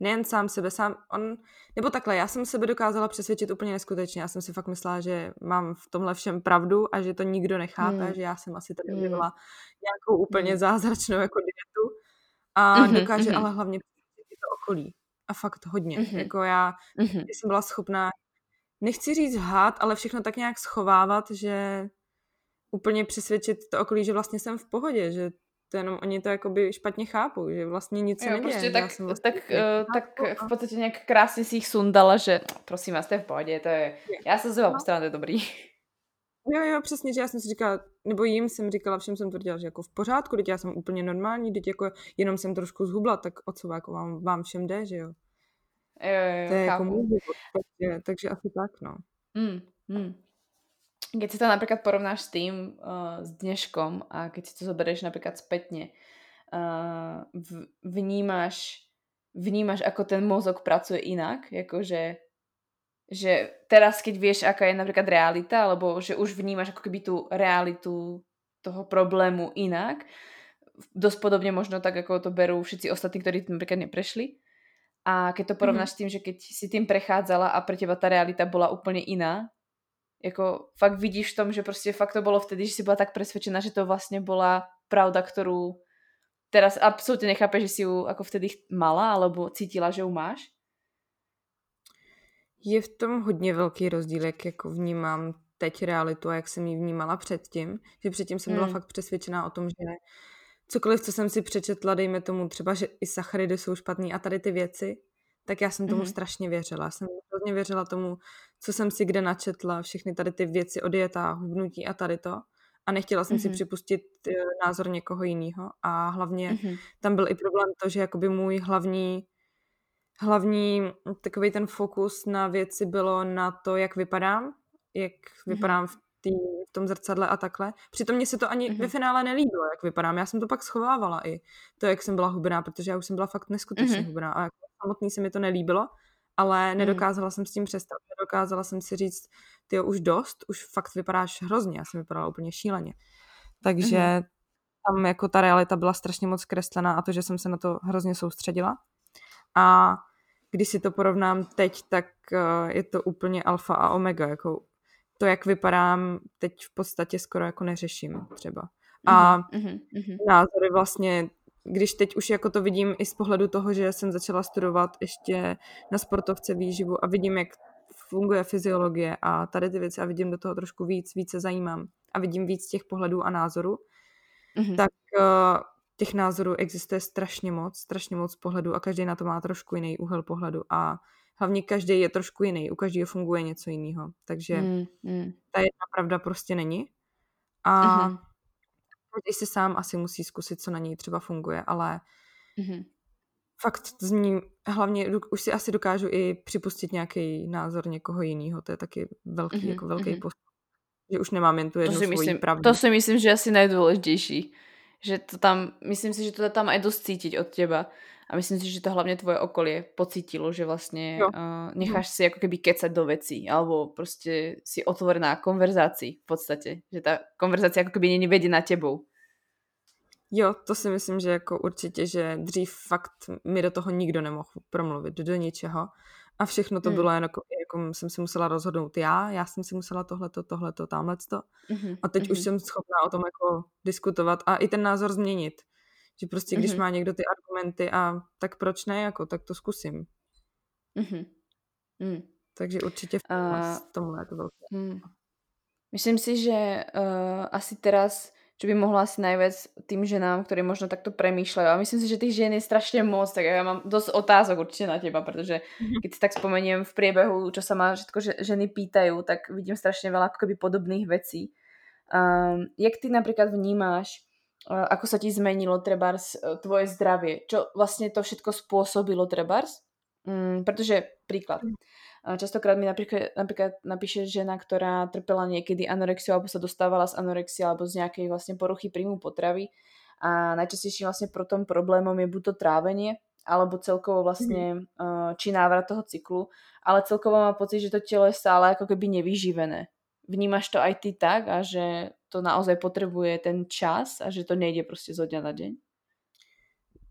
[SPEAKER 2] nejen sám sebe, sám on, nebo takhle, já jsem sebe dokázala přesvědčit úplně neskutečně, já jsem si fakt myslela, že mám v tomhle všem pravdu a že to nikdo nechápe, hmm. že já jsem asi tady hmm. nějakou úplně hmm. zázračnou jako dietu a mm-hmm, dokáže mm-hmm. ale hlavně přesvědčit to okolí a fakt hodně, mm-hmm. jako já mm-hmm. jsem byla schopná, nechci říct hát, ale všechno tak nějak schovávat, že úplně přesvědčit to okolí, že vlastně jsem v pohodě, že to jenom oni to jakoby špatně chápou, že vlastně nic
[SPEAKER 1] jo,
[SPEAKER 2] neděje.
[SPEAKER 1] Prostě tak,
[SPEAKER 2] vlastně
[SPEAKER 1] tak, uh, tak v podstatě nějak krásně si jich sundala, že no, prosím vás, je v pohodě, to je, já se zhruba no. to je dobrý.
[SPEAKER 2] Jo, jo, přesně, že já jsem si říkala, nebo jim jsem říkala, všem jsem tvrdila, že jako v pořádku, teď já jsem úplně normální, teď jako jenom jsem trošku zhubla, tak o co jako vám, vám všem jde, že jo.
[SPEAKER 1] Jo, jo, jo,
[SPEAKER 2] to je jako můj takže, takže asi tak, no.
[SPEAKER 1] Mm, mm. Keď si to napríklad porovnáš s tým, uh, s dneškom a keď si to zoberieš napríklad spätne, uh, v, vnímaš, vnímaš, ako ten mozog pracuje inak, jakože že teraz, keď vieš, aká je napríklad realita, alebo že už vnímaš ako keby tú realitu toho problému inak, dosť podobne možno tak, ako to berú všetci ostatní, ktorí napríklad neprešli. A keď to porovnáš mm-hmm. s tým, že keď si tým prechádzala a pre teba tá realita bola úplne iná, jako fakt vidíš v tom, že prostě fakt to bolo vtedy, že si byla tak presvedčená, že to vlastně bola pravda, ktorú teraz absolútne nechápe, že si ju ako vtedy mala, alebo cítila, že ju máš?
[SPEAKER 2] Je v tom hodně velký rozdíl, jak jako vnímám teď realitu a jak jsem ji vnímala předtím. Že předtím jsem byla hmm. fakt přesvědčená o tom, že cokoliv, co jsem si přečetla, dejme tomu třeba, že i sacharidy jsou špatný a tady ty věci, tak já jsem tomu mm-hmm. strašně věřila. Já jsem hodně věřila tomu, co jsem si kde načetla, všechny tady ty věci o dietách, hubnutí a tady to. A nechtěla jsem mm-hmm. si připustit eh, názor někoho jiného. A hlavně mm-hmm. tam byl i problém to, že jakoby můj hlavní hlavní takový ten fokus na věci bylo na to, jak vypadám, jak mm-hmm. vypadám v, tý, v tom zrcadle a takhle. Přitom mě se to ani mm-hmm. ve finále nelíbilo, jak vypadám. Já jsem to pak schovávala i to, jak jsem byla hubená, protože já už jsem byla fakt neskutečně mm-hmm. hubená a jako samotný se mi to nelíbilo, ale mhm. nedokázala mm. jsem s tím přestat. Nedokázala jsem si říct, ty už dost, už fakt vypadáš hrozně. Já jsem vypadala úplně šíleně. Takže mm. tam jako ta realita byla strašně moc kreslená a to, že jsem se na to hrozně soustředila. A když si to porovnám teď, tak uh, je to úplně alfa a omega. Jako to, jak vypadám, teď v podstatě skoro jako neřeším třeba. A mm-hmm, mm-hmm. názory vlastně když teď už jako to vidím i z pohledu toho, že jsem začala studovat ještě na sportovce výživu a vidím, jak funguje fyziologie a tady ty věci a vidím do toho trošku víc, více zajímám a vidím víc těch pohledů a názorů, mm-hmm. tak uh, těch názorů existuje strašně moc, strašně moc pohledů a každý na to má trošku jiný úhel pohledu a hlavně každý je trošku jiný, u každého funguje něco jiného, takže mm, mm. ta jedna pravda prostě není a mm-hmm každý si sám asi musí zkusit, co na něj třeba funguje, ale mm-hmm. fakt z ní, hlavně už si asi dokážu i připustit nějaký názor někoho jiného, to je taky velký, mm-hmm. jako velký mm-hmm. postup. Že už nemám jen tu jednu to si
[SPEAKER 1] myslím,
[SPEAKER 2] pravdu.
[SPEAKER 1] To si myslím, že asi nejdůležitější. Že to tam, myslím si, že to tam aj dost cítiť od teba. A myslím si, že to hlavně tvoje okolie pocítilo, že vlastně uh, necháš si jako keby kecať do vecí, alebo prostě si otvorená konverzácii v podstatě. Že ta konverzácia jako keby není vedená tebou.
[SPEAKER 2] Jo, to si myslím, že jako určitě, že dřív fakt mi do toho nikdo nemohl promluvit, do ničeho. A všechno to hmm. bylo jen jako, jako jsem si musela rozhodnout já, já jsem si musela tohleto, tohleto, tamhleto. Mm-hmm. A teď mm-hmm. už jsem schopná o tom jako diskutovat a i ten názor změnit. Že prostě, když mm-hmm. má někdo ty argumenty a tak proč ne, jako, tak to zkusím. Mm-hmm. Mm. Takže určitě v tomhle, uh, tomhle je to velké. Mm.
[SPEAKER 1] Myslím si, že uh, asi teraz čo by mohla asi najviac tým ženám, ktorí možno takto premýšľajú. A myslím si, že tých žien je strašne moc, tak ja mám dosť otázok určite na teba, pretože mhm. keď si tak spomeniem v priebehu, čo sa ma všetko ženy pýtajú, tak vidím strašne veľa ako keby podobných vecí. Um, jak ty napríklad vnímáš, ako sa ti zmenilo trebárs uh, tvoje zdravie? Čo vlastne to všetko spôsobilo trebárs? Um, pretože príklad. Mhm. Častokrát mi napríklad, napríklad napíše žena, ktorá trpela niekedy anorexiou alebo sa dostávala z anorexie alebo z nejakej vlastne poruchy príjmu potravy a najčastejším vlastne pro tom problémom je buď to trávenie, alebo celkovo vlastne mm. či návrat toho cyklu, ale celkovo mám pocit, že to telo je stále ako keby nevyživené. Vnímaš to aj ty tak a že to naozaj potrebuje ten čas a že to nejde prostě zo dňa na deň?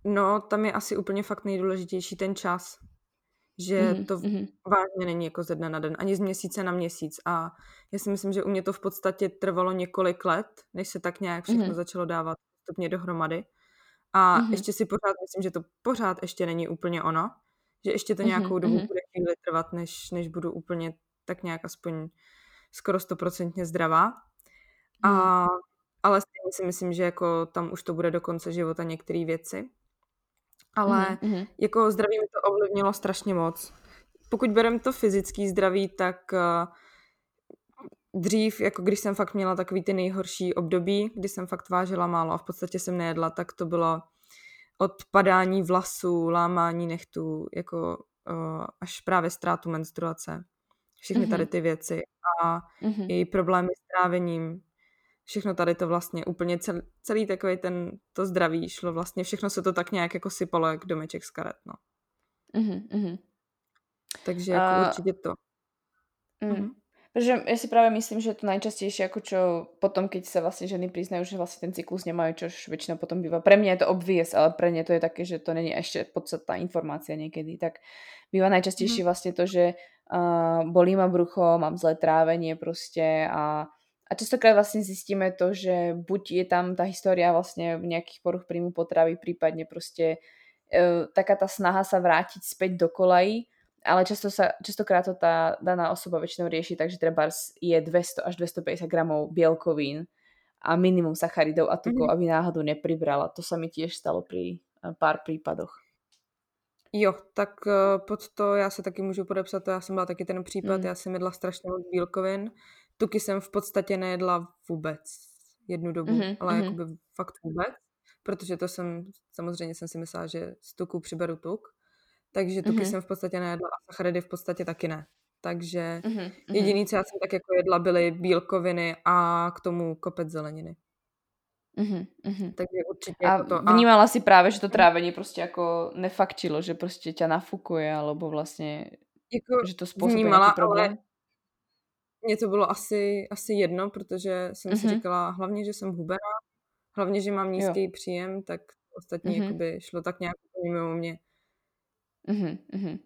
[SPEAKER 2] No, tam je asi úplně fakt nejdůležitější ten čas že mm-hmm. to mm-hmm. vážně není jako ze dne na den, ani z měsíce na měsíc a já si myslím, že u mě to v podstatě trvalo několik let, než se tak nějak všechno mm-hmm. začalo dávat postupně dohromady a mm-hmm. ještě si pořád myslím, že to pořád ještě není úplně ono, že ještě to nějakou mm-hmm. dobu mm-hmm. bude chvíli trvat, než, než budu úplně tak nějak aspoň skoro stoprocentně zdravá. Mm. A ale stejně si myslím, že jako tam už to bude do konce života některé věci. Ale mm-hmm. jako zdraví mi to ovlivnilo strašně moc. Pokud bereme to fyzický zdraví, tak uh, dřív, jako když jsem fakt měla takový ty nejhorší období, kdy jsem fakt vážila málo a v podstatě jsem nejedla, tak to bylo odpadání vlasů, lámání nechtů, jako uh, až právě ztrátu menstruace. Všechny mm-hmm. tady ty věci a mm-hmm. i problémy s trávením. Všechno tady to vlastně úplně celý, celý takový ten, to zdraví šlo vlastně, všechno se to tak nějak jako sypalo jak domeček z karet, no. Mm-hmm. Takže jako uh, určitě to.
[SPEAKER 1] Mm. Mm-hmm. Protože ja si práve myslím, že to najčastejšie, ako čo potom, keď sa vlastne ženy priznajú, že vlastne ten cyklus nemajú, čo väčšinou potom býva. Pre mňa je to obvies, ale pre ne to je také, že to není ešte podstatná informácia niekedy. Tak býva najčastejšie mm. vlastne to, že uh, bolí ma brucho, mám zlé trávenie proste a a častokrát vlastne zistíme to, že buď je tam tá história vlastne nejakých poruch príjmu potravy, prípadne proste uh, taká tá snaha sa vrátiť späť do kolají, ale často sa, častokrát to tá daná osoba väčšinou rieši, takže treba je 200 až 250 gramov bielkovín a minimum sacharidov a tukov, mm-hmm. aby náhodou nepribrala. To sa mi tiež stalo pri eh, pár prípadoch.
[SPEAKER 2] Jo, tak uh, pod to já se taky můžu podepsat, to já jsem byla taky ten případ, mm. já jsem jedla strašně moc bílkovin, tuky jsem v podstatě nejedla vůbec jednu dobu, mm-hmm, ale mm-hmm. jakoby fakt vůbec, protože to jsem, samozřejmě jsem si myslela, že z tuku přiberu tuk, takže tuky mm-hmm. jsem v podstatě nejedla a sacharidy v podstatě taky ne. Takže mm-hmm. jediný, co já jsem tak jako jedla, byly bílkoviny a k tomu kopec zeleniny.
[SPEAKER 1] Mm-hmm. Takže určitě a jako to. vnímala si právě, že to trávení prostě jako nefaktilo, že prostě tě nafukuje, alebo vlastně, jako že to způsobuje vnímala, problém? Ale
[SPEAKER 2] mně to bylo asi, asi jedno, protože jsem mm-hmm. si říkala hlavně, že jsem hubená, hlavně, že mám nízký jo. příjem, tak ostatní mm-hmm. jakoby šlo tak nějak mimo mě. Mm-hmm.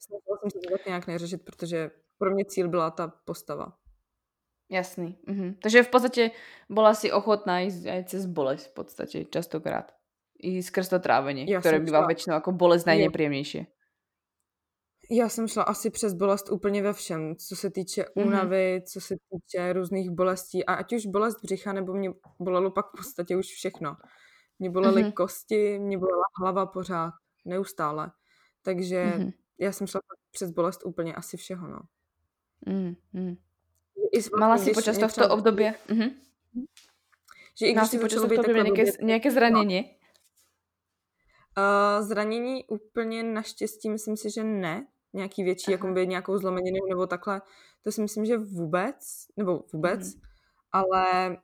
[SPEAKER 2] Snažila jsem se to tak nějak neřešit, protože pro mě cíl byla ta postava.
[SPEAKER 1] Jasný. Mm-hmm. Takže v podstatě byla si ochotná jít aj cez bolest v podstatě častokrát. I skrz to trávení, které bývá šla... většinou jako bolest nejnepříjemnější.
[SPEAKER 2] Já jsem šla asi přes bolest úplně ve všem, co se týče mm-hmm. únavy, co se týče různých bolestí. A ať už bolest břicha, nebo mě bolelo pak v podstatě už všechno. Mě bolely mm-hmm. kosti, mě bolela hlava pořád, neustále. Takže mm-hmm. já jsem šla přes bolest úplně asi všeho, no. Mm-hmm.
[SPEAKER 1] Mala si počas tohto období? Mm-hmm. Že i když si počas tohto období nějaké, nějaké zranění?
[SPEAKER 2] Uh, zranění úplně naštěstí myslím si, že ne. Nějaký větší, jako by nějakou zlomeninu nebo takhle. To si myslím, že vůbec, nebo vůbec, mm. ale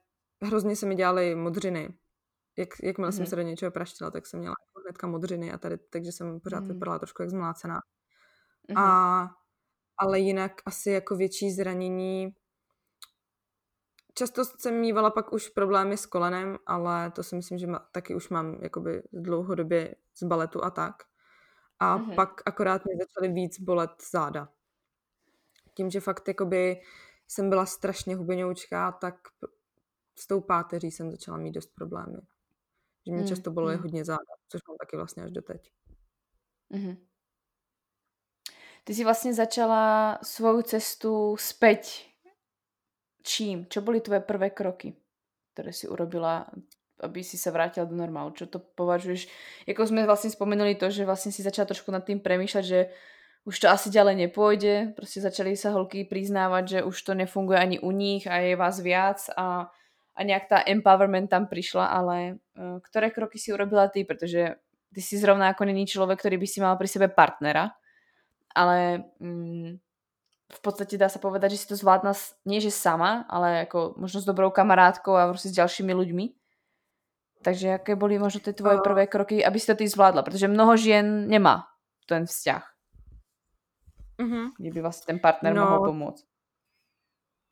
[SPEAKER 2] hrozně se mi dělaly modřiny. Jak, jakmile mm. jsem se do něčeho praštila, tak jsem měla hnedka modřiny a tady, takže jsem pořád mm. vypadala trošku jak zmlácená. Mm. A, ale jinak asi jako větší zranění Často jsem mývala pak už problémy s kolenem, ale to si myslím, že ma, taky už mám jakoby dlouhodobě z baletu a tak. A mm-hmm. pak akorát mě začaly víc bolet záda. Tím, že fakt jakoby jsem byla strašně hubenoučká, tak s tou páteří jsem začala mít dost problémy. Že mě mm, často bolely mm. hodně záda, což mám taky vlastně až doteď. Mm-hmm.
[SPEAKER 1] Ty si vlastně začala svou cestu zpět. Čím? Čo boli tvoje prvé kroky, které si urobila, aby si se vrátila do normálu? Čo to považuješ? Jako jsme vlastně spomenuli to, že vlastně si začala trošku nad tým premýšľať, že už to asi ďalej nepôjde. Prostě začali sa holky priznávať, že už to nefunguje ani u nich a je vás viac a a nějak ta empowerment tam přišla, ale uh, které kroky si urobila ty, protože ty si zrovna jako není člověk, který by si mal pri sebe partnera, ale mm, v podstatě dá se povedať, že si to zvládla nie že sama, ale jako možno s dobrou kamarádkou a prostě s dalšími lidmi. Takže jaké byly možno ty tvoje prvé kroky, aby si to ty zvládla? Protože mnoho žen nemá ten vzťah. Mm-hmm. Kdyby vlastně ten partner no, mohl pomoct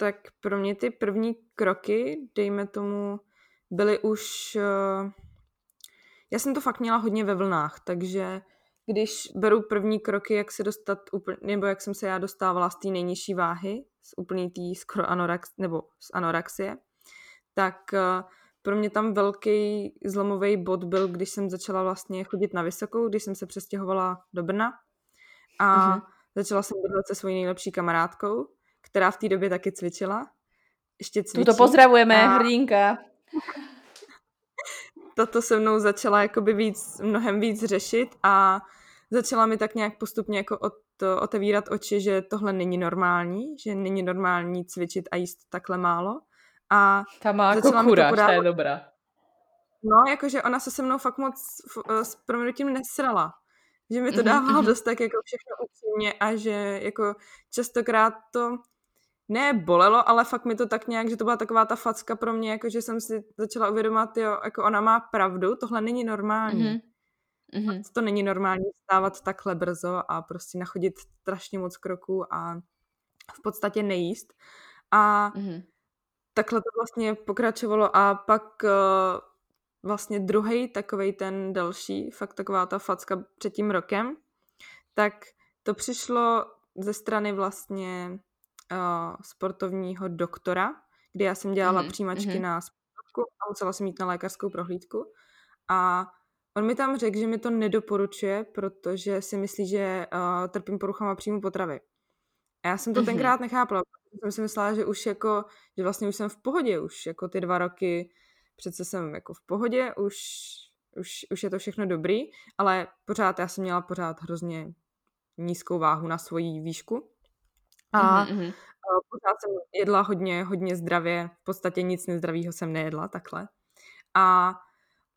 [SPEAKER 2] tak pro mě ty první kroky, dejme tomu, byly už... Uh, já jsem to fakt měla hodně ve vlnách, takže když beru první kroky, jak se dostat, úplně, nebo jak jsem se já dostávala z té nejnižší váhy, z úplný tý skoro anorax, nebo z anoraxie, tak uh, pro mě tam velký zlomový bod byl, když jsem začala vlastně chodit na vysokou, když jsem se přestěhovala do Brna a uh-huh. začala jsem bydlet se svojí nejlepší kamarádkou která v té době taky cvičila. Ještě cvičí.
[SPEAKER 1] Tuto pozdravujeme, a... hrdinka.
[SPEAKER 2] Tato se mnou začala jakoby víc, mnohem víc řešit a začala mi tak nějak postupně jako od, otevírat oči, že tohle není normální, že není normální cvičit a jíst takhle málo. A
[SPEAKER 1] Ta má jako kuráž, podávat... ta je dobrá.
[SPEAKER 2] No, jakože ona se se mnou fakt moc s proměnutím nesrala. Že mi to mhm, dávalo mm-hmm. dost tak jako všechno upřímně a že jako častokrát to ne bolelo, ale fakt mi to tak nějak, že to byla taková ta facka pro mě, jako že jsem si začala uvědomovat, jo, jako ona má pravdu, tohle není normální. Mm-hmm. Mm-hmm. To není normální stávat takhle brzo a prostě nachodit strašně moc kroků a v podstatě nejíst. A mm-hmm. takhle to vlastně pokračovalo a pak uh, vlastně druhý takový ten další, fakt taková ta facka před tím rokem, tak to přišlo ze strany vlastně uh, sportovního doktora, kdy já jsem dělala mm-hmm. přijímačky mm-hmm. na sportovku a musela jsem jít na lékařskou prohlídku. A on mi tam řekl, že mi to nedoporučuje, protože si myslí, že uh, trpím poruchama příjmu potravy. A já jsem to mm-hmm. tenkrát nechápala, protože jsem si myslela, že už jako, že vlastně už jsem v pohodě, už jako ty dva roky přece jsem jako v pohodě, už, už, už je to všechno dobrý, ale pořád já jsem měla pořád hrozně nízkou váhu na svoji výšku. A mm-hmm. pořád jsem jedla hodně, hodně zdravě, v podstatě nic nezdravého jsem nejedla takhle. A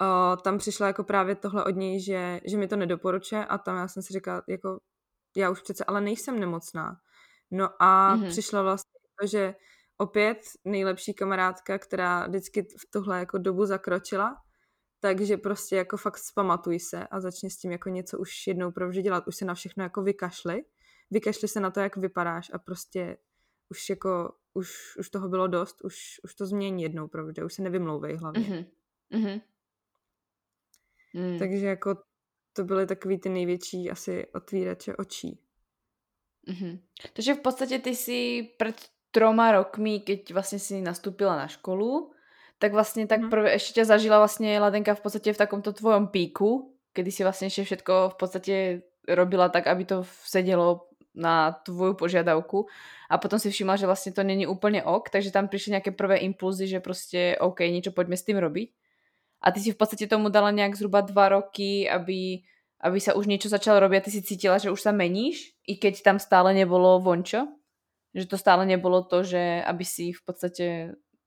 [SPEAKER 2] uh, tam přišlo jako právě tohle od něj, že, že mi to nedoporučuje a tam já jsem si říkala, jako já už přece ale nejsem nemocná. No a mm-hmm. přišlo vlastně to, že opět nejlepší kamarádka, která vždycky v tohle jako dobu zakročila, takže prostě jako fakt zpamatuj se a začni s tím jako něco už jednou provždy dělat. Už se na všechno jako vykašli. Vykašli se na to, jak vypadáš a prostě už jako, už, už toho bylo dost, už, už to změní jednou provždy, už se nevymlouvej hlavně. Mm-hmm. Mm-hmm. Mm. Takže jako to byly takový ty největší asi otvírače očí.
[SPEAKER 1] Mm-hmm. Takže v podstatě ty si před troma rokmi, keď vlastně si nastúpila na školu, tak vlastně tak mm. prvé ještě tě zažila vlastně Ladenka v podstatě v takomto tvojom píku, kedy si vlastně ještě všetko v podstatě robila tak, aby to sedelo na tvoju požiadavku a potom si všimla, že vlastně to není úplně ok, takže tam přišly nějaké prvé impulzy, že prostě OK, něco pojďme s tím robiť. A ty si v podstatě tomu dala nějak zhruba dva roky, aby, aby sa už něco začalo robiť a ty si cítila, že už sa meníš, i keď tam stále nebolo vončo? Že to stále nebolo to, že aby si v podstate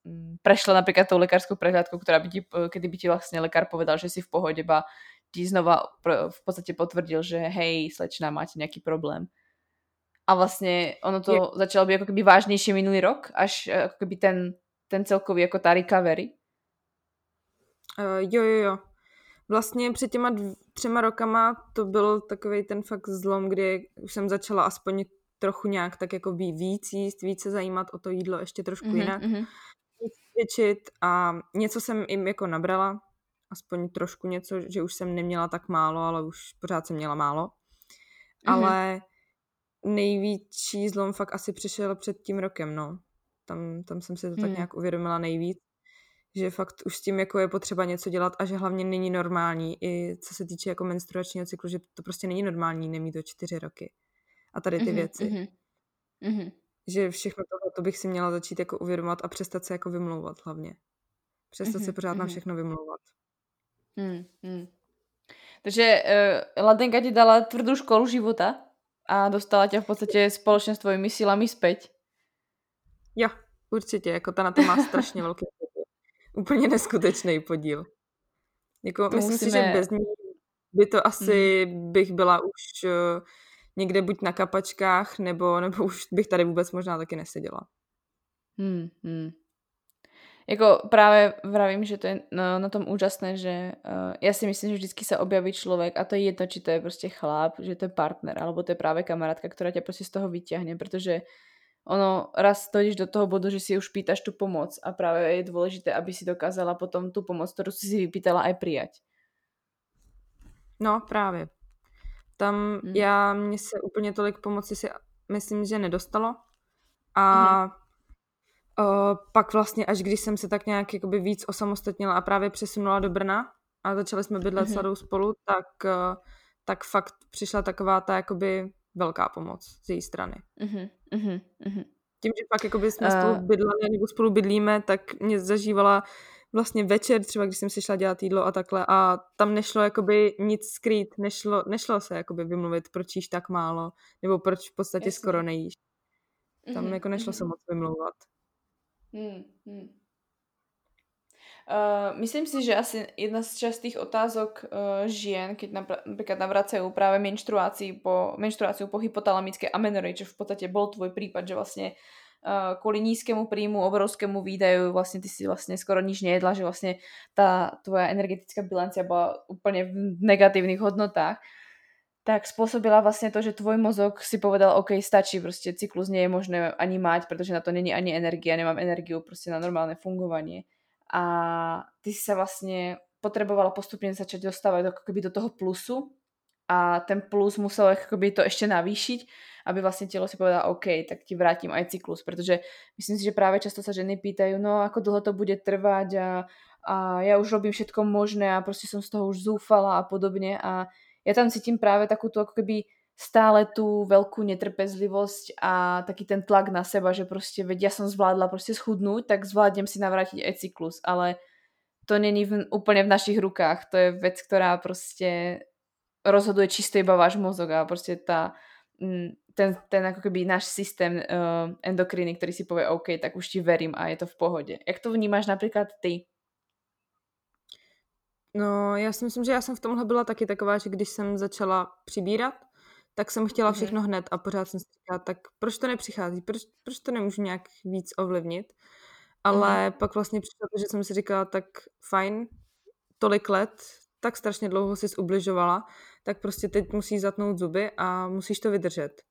[SPEAKER 1] mm, prešla napríklad tou lekárskou prehľadkou, ktorá by ti, kedy by ti vlastne lekár povedal, že si v pohode, ba ti znova v podstate potvrdil, že hej, slečna, máte nejaký problém. A vlastně ono to je. začalo být jako keby vážnější minulý rok, až e, jako keby ten, ten celkový jako ta recovery.
[SPEAKER 2] Uh, jo, jo, jo. Vlastně před těma dv- třema rokama to byl takový ten fakt zlom, kdy už jsem začala aspoň trochu nějak tak jako víc jíst, víc se zajímat o to jídlo ještě trošku mm-hmm, jinak. Mm-hmm. Cvičit a něco jsem jim jako nabrala, aspoň trošku něco, že už jsem neměla tak málo, ale už pořád jsem měla málo. Mm-hmm. Ale největší zlom fakt asi přišel před tím rokem, no. Tam, tam jsem si to tak nějak uvědomila nejvíc, že fakt už s tím jako je potřeba něco dělat a že hlavně není normální, i co se týče jako menstruačního cyklu, že to prostě není normální nemít to čtyři roky. A tady ty mm-hmm, věci. Mm-hmm. Že všechno tohle to bych si měla začít jako uvědomovat a přestat se jako vymlouvat hlavně. Přestat mm-hmm, se pořád mm-hmm. na všechno vymlouvat.
[SPEAKER 1] Mm-hmm. Takže uh, Ladenka ti dala tvrdou školu života a dostala tě v podstatě společně s tvojimi silami zpět.
[SPEAKER 2] Jo, určitě, jako ta na to má strašně velký podíl. Úplně neskutečný podíl. Jako, to myslím musíme... si, že bez ní by to asi mm. bych byla už uh, někde buď na kapačkách, nebo, nebo už bych tady vůbec možná taky neseděla.
[SPEAKER 1] Hmm, hmm. Jako právě vravím, že to je no, na tom úžasné, že uh, já si myslím, že vždycky se objaví člověk a to je jedno, či to je prostě chlap, že to je partner, alebo to je právě kamarádka, která tě prostě z toho vyťahne, protože ono raz stojíš do toho bodu, že si už pýtaš tu pomoc a právě je důležité, aby si dokázala potom tu pomoc, kterou si si vypýtala, aj přijať.
[SPEAKER 2] No právě. Tam mm. já, mně se úplně tolik pomoci si myslím, že nedostalo. A mm. Pak vlastně, až když jsem se tak nějak jakoby víc osamostatnila a právě přesunula do Brna a začali jsme bydlet mm. s Ladou spolu, tak, tak fakt přišla taková ta jakoby velká pomoc z její strany. Mm-hmm. Mm-hmm. Tím, že pak jakoby jsme uh... spolu bydleli nebo spolu bydlíme, tak mě zažívala vlastně večer, třeba když jsem si šla dělat jídlo a takhle a tam nešlo jakoby nic skrýt, nešlo, nešlo se jakoby vymluvit, proč jíš tak málo, nebo proč v podstatě Jasně. skoro nejíš. Tam mm-hmm, jako nešlo mm-hmm. se moc vymlouvat.
[SPEAKER 1] Mm, mm. Uh, myslím si, že asi jedna z častých otázok uh, žien, keď napríklad navracajú práve menštruáciu po, po hypotalamické amenorei, čo v podstate bol tvoj prípad, že vlastne uh, kvôli nízkému príjmu, obrovskému výdaju, vlastne ty si vlastne skoro nič nejedla, že vlastne tá tvoja energetická bilancia bola úplne v negatívnych hodnotách tak spôsobila vlastne to, že tvoj mozog si povedal, OK, stačí, prostě cyklus nie je možné ani mať, protože na to není ani energia, nemám energiu prostě na normálne fungovanie a ty si sa vlastne potrebovala postupne začať dostávať do, akoby do toho plusu a ten plus musel akoby to ešte navýšiť, aby vlastne telo si povedalo, OK, tak ti vrátim aj cyklus, pretože myslím si, že práve často sa ženy pýtajú, no ako dlho to bude trvať a, a ja už robím všetko možné a prostě som z toho už zúfala a podobne a ja tam cítim práve takú tú ako keby stále tú veľkú netrpezlivosť a taký ten tlak na seba, že prostě veď ja som zvládla prostě schudnúť, tak zvládnem si navrátiť aj cyklus, ale to není v, úplne v našich rukách. To je vec, ktorá prostě rozhoduje čisto iba váš mozog a prostě ta, mm, ten, ten ako keby náš systém uh, endokriny, ktorý si povie OK, tak už ti verím a je to v pohodě. Jak to vnímáš například ty?
[SPEAKER 2] No, já si myslím, že já jsem v tomhle byla taky taková, že když jsem začala přibírat, tak jsem chtěla mhm. všechno hned a pořád jsem si říkala, tak proč to nepřichází, proč, proč to nemůžu nějak víc ovlivnit. Ale mm. pak vlastně přišlo to, že jsem si říkala, tak fajn, tolik let, tak strašně dlouho jsi ubližovala, tak prostě teď musíš zatnout zuby a musíš to vydržet.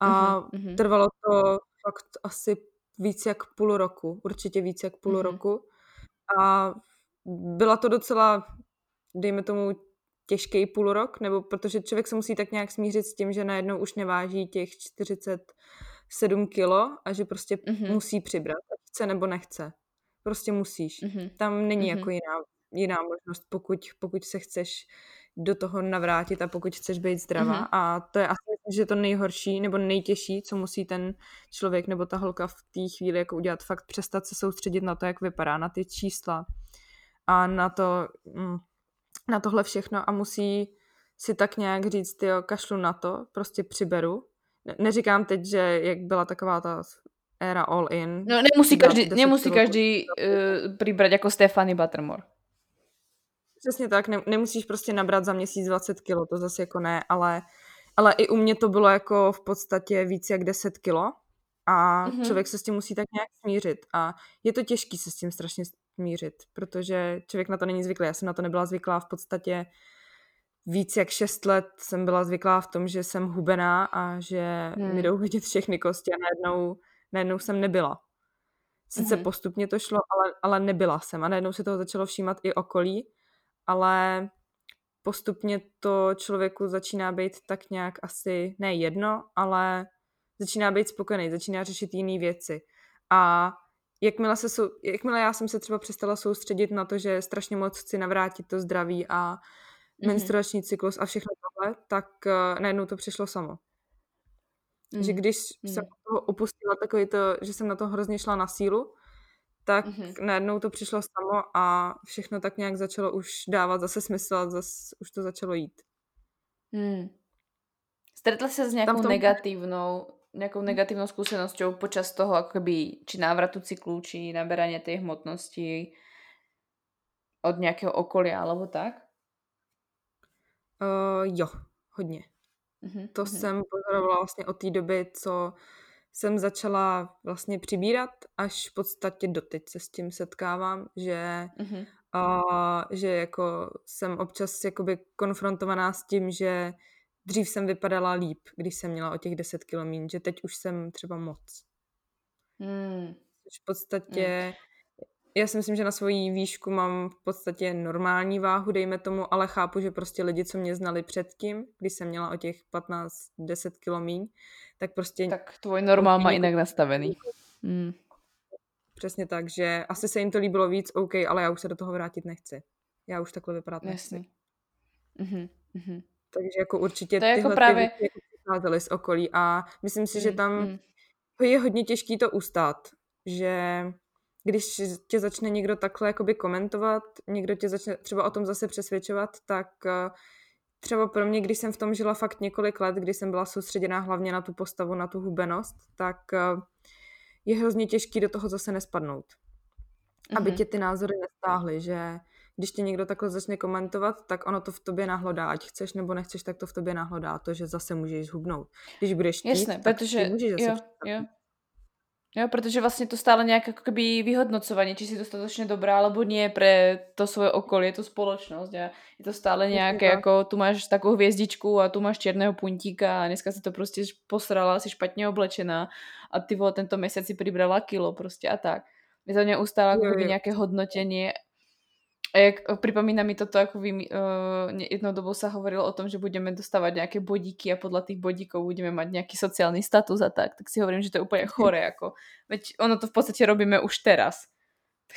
[SPEAKER 2] A mm-hmm. trvalo to fakt asi víc jak půl roku, určitě víc jak půl mm-hmm. roku. A byla to docela, dejme tomu, těžký půl rok, nebo protože člověk se musí tak nějak smířit s tím, že najednou už neváží těch 47 kilo a že prostě mm-hmm. musí přibrat, chce nebo nechce. Prostě musíš. Mm-hmm. Tam není mm-hmm. jako jiná, jiná možnost, pokud, pokud se chceš do toho navrátit a pokud chceš být zdravá. Mm-hmm. A to je asi, že to nejhorší nebo nejtěžší, co musí ten člověk nebo ta holka v té chvíli jako udělat, fakt přestat se soustředit na to, jak vypadá, na ty čísla a na to, mm, na tohle všechno a musí si tak nějak říct, jo, kašlu na to, prostě přiberu. Ne- neříkám teď, že jak byla taková ta éra all in.
[SPEAKER 1] No nemusí každý, nemusí každý uh, přibrat jako Stefany Buttermore.
[SPEAKER 2] Přesně tak, ne, nemusíš prostě nabrat za měsíc 20 kilo, to zase jako ne, ale, ale i u mě to bylo jako v podstatě víc jak 10 kilo a mm-hmm. člověk se s tím musí tak nějak smířit a je to těžký se s tím strašně mířit, protože člověk na to není zvyklý. Já jsem na to nebyla zvyklá v podstatě víc jak šest let jsem byla zvyklá v tom, že jsem hubená a že hmm. mi jdou vidět všechny kosti a najednou, najednou jsem nebyla. Sice hmm. postupně to šlo, ale, ale nebyla jsem a najednou se toho začalo všímat i okolí, ale postupně to člověku začíná být tak nějak asi ne jedno, ale začíná být spokojený, začíná řešit jiné věci. A jakmile, se sou, jakmile já jsem se třeba přestala soustředit na to, že strašně moc chci navrátit to zdraví a mm-hmm. menstruační cyklus a všechno tohle, tak uh, najednou to přišlo samo. Mm. Že když mm. jsem toho opustila takový to, že jsem na to hrozně šla na sílu, tak mm-hmm. najednou to přišlo samo a všechno tak nějak začalo už dávat zase smysl a zase už to začalo jít.
[SPEAKER 1] Mm. Stretla se s nějakou tom... nejakou negatívnou skúsenosťou počas toho ako keby, či návratu cyklu, či naberania tej hmotnosti od nějakého okolia alebo tak?
[SPEAKER 2] Uh, jo, hodně. Uh-huh, to uh-huh. jsem pozorovala vlastně od té doby, co jsem začala vlastně přibírat, až v podstatě doteď se s tím setkávám, že, uh-huh. uh, že jako jsem občas jakoby konfrontovaná s tím, že dřív jsem vypadala líp, když jsem měla o těch 10 kilo mín, že teď už jsem třeba moc. Hmm. v podstatě, hmm. já si myslím, že na svoji výšku mám v podstatě normální váhu, dejme tomu, ale chápu, že prostě lidi, co mě znali předtím, když jsem měla o těch 15-10 kilo míň, tak prostě...
[SPEAKER 1] Tak tvoj normál má jinak nastavený. Hmm.
[SPEAKER 2] Přesně tak, že asi se jim to líbilo víc, OK, ale já už se do toho vrátit nechci. Já už takhle vypadat nechci. Jasný. Mhm. Mhm. Takže jako určitě to je jako právě... ty jako přicházely z okolí a myslím si, že mm, tam mm. je hodně těžký to ustát, že když tě začne někdo takhle jakoby komentovat, někdo tě začne třeba o tom zase přesvědčovat, tak uh, třeba pro mě, když jsem v tom žila fakt několik let, když jsem byla soustředěná hlavně na tu postavu, na tu hubenost, tak uh, je hrozně těžký do toho zase nespadnout. Mm-hmm. Aby tě ty názory nestáhly, že když tě někdo takhle začne komentovat, tak ono to v tobě nahlodá. Ať chceš nebo nechceš, tak to v tobě nahlodá to, že zase můžeš zhubnout. Když budeš chtít,
[SPEAKER 1] Jasné,
[SPEAKER 2] tak
[SPEAKER 1] protože,
[SPEAKER 2] můžeš zase
[SPEAKER 1] jo, jo. Jo, protože vlastně to stále nějak jako keby vyhodnocovanie, či si dostatočně dobrá, alebo nie pre to svoje okolie, tu spoločnosť. A je to stále nějaké, jako tu máš takovou hvězdičku a tu máš černého puntíka a dneska si to prostě posrala, si špatně oblečená a ty vole, tento měsíc si přibrala kilo prostě a tak. Je to neustále jako nějaké hodnotenie a jak, pripomína mi toto, ako vy, uh, jednou dobou sa hovorilo o tom, že budeme dostávať nejaké bodíky a podľa tých bodíkov budeme mať nejaký sociálny status a tak, tak si hovorím, že to je úplne chore, ako, veď ono to v podstate robíme už teraz,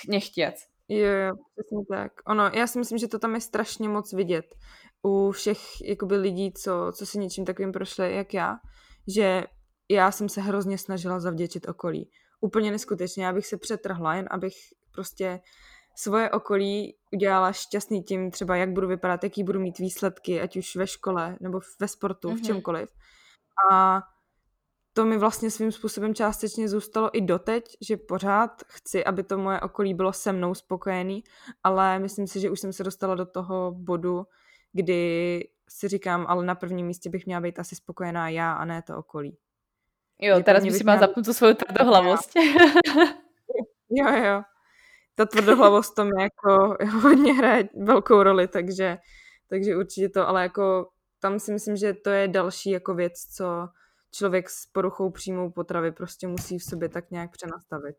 [SPEAKER 1] nechtiac.
[SPEAKER 2] Jo, jo, přesně tak. Ono, já si myslím, že to tam je strašně moc vidět u všech jakoby lidí, co, co si něčím takovým prošli, jak já, že já jsem se hrozně snažila zavděčit okolí. Úplně neskutečně, já bych se přetrhla, jen abych prostě svoje okolí udělala šťastný tím třeba, jak budu vypadat, jaký budu mít výsledky, ať už ve škole nebo ve sportu, mm-hmm. v mhm. čemkoliv. A to mi vlastně svým způsobem částečně zůstalo i doteď, že pořád chci, aby to moje okolí bylo se mnou spokojený, ale myslím si, že už jsem se dostala do toho bodu, kdy si říkám, ale na prvním místě bych měla být asi spokojená já a ne to okolí.
[SPEAKER 1] Jo, teraz by si měla zapnout tu svou tvrdohlavost.
[SPEAKER 2] jo, jo ta tvrdohlavost tam jako hodně hraje velkou roli, takže, takže určitě to, ale jako tam si myslím, že to je další jako věc, co člověk s poruchou příjmou potravy prostě musí v sobě tak nějak přenastavit.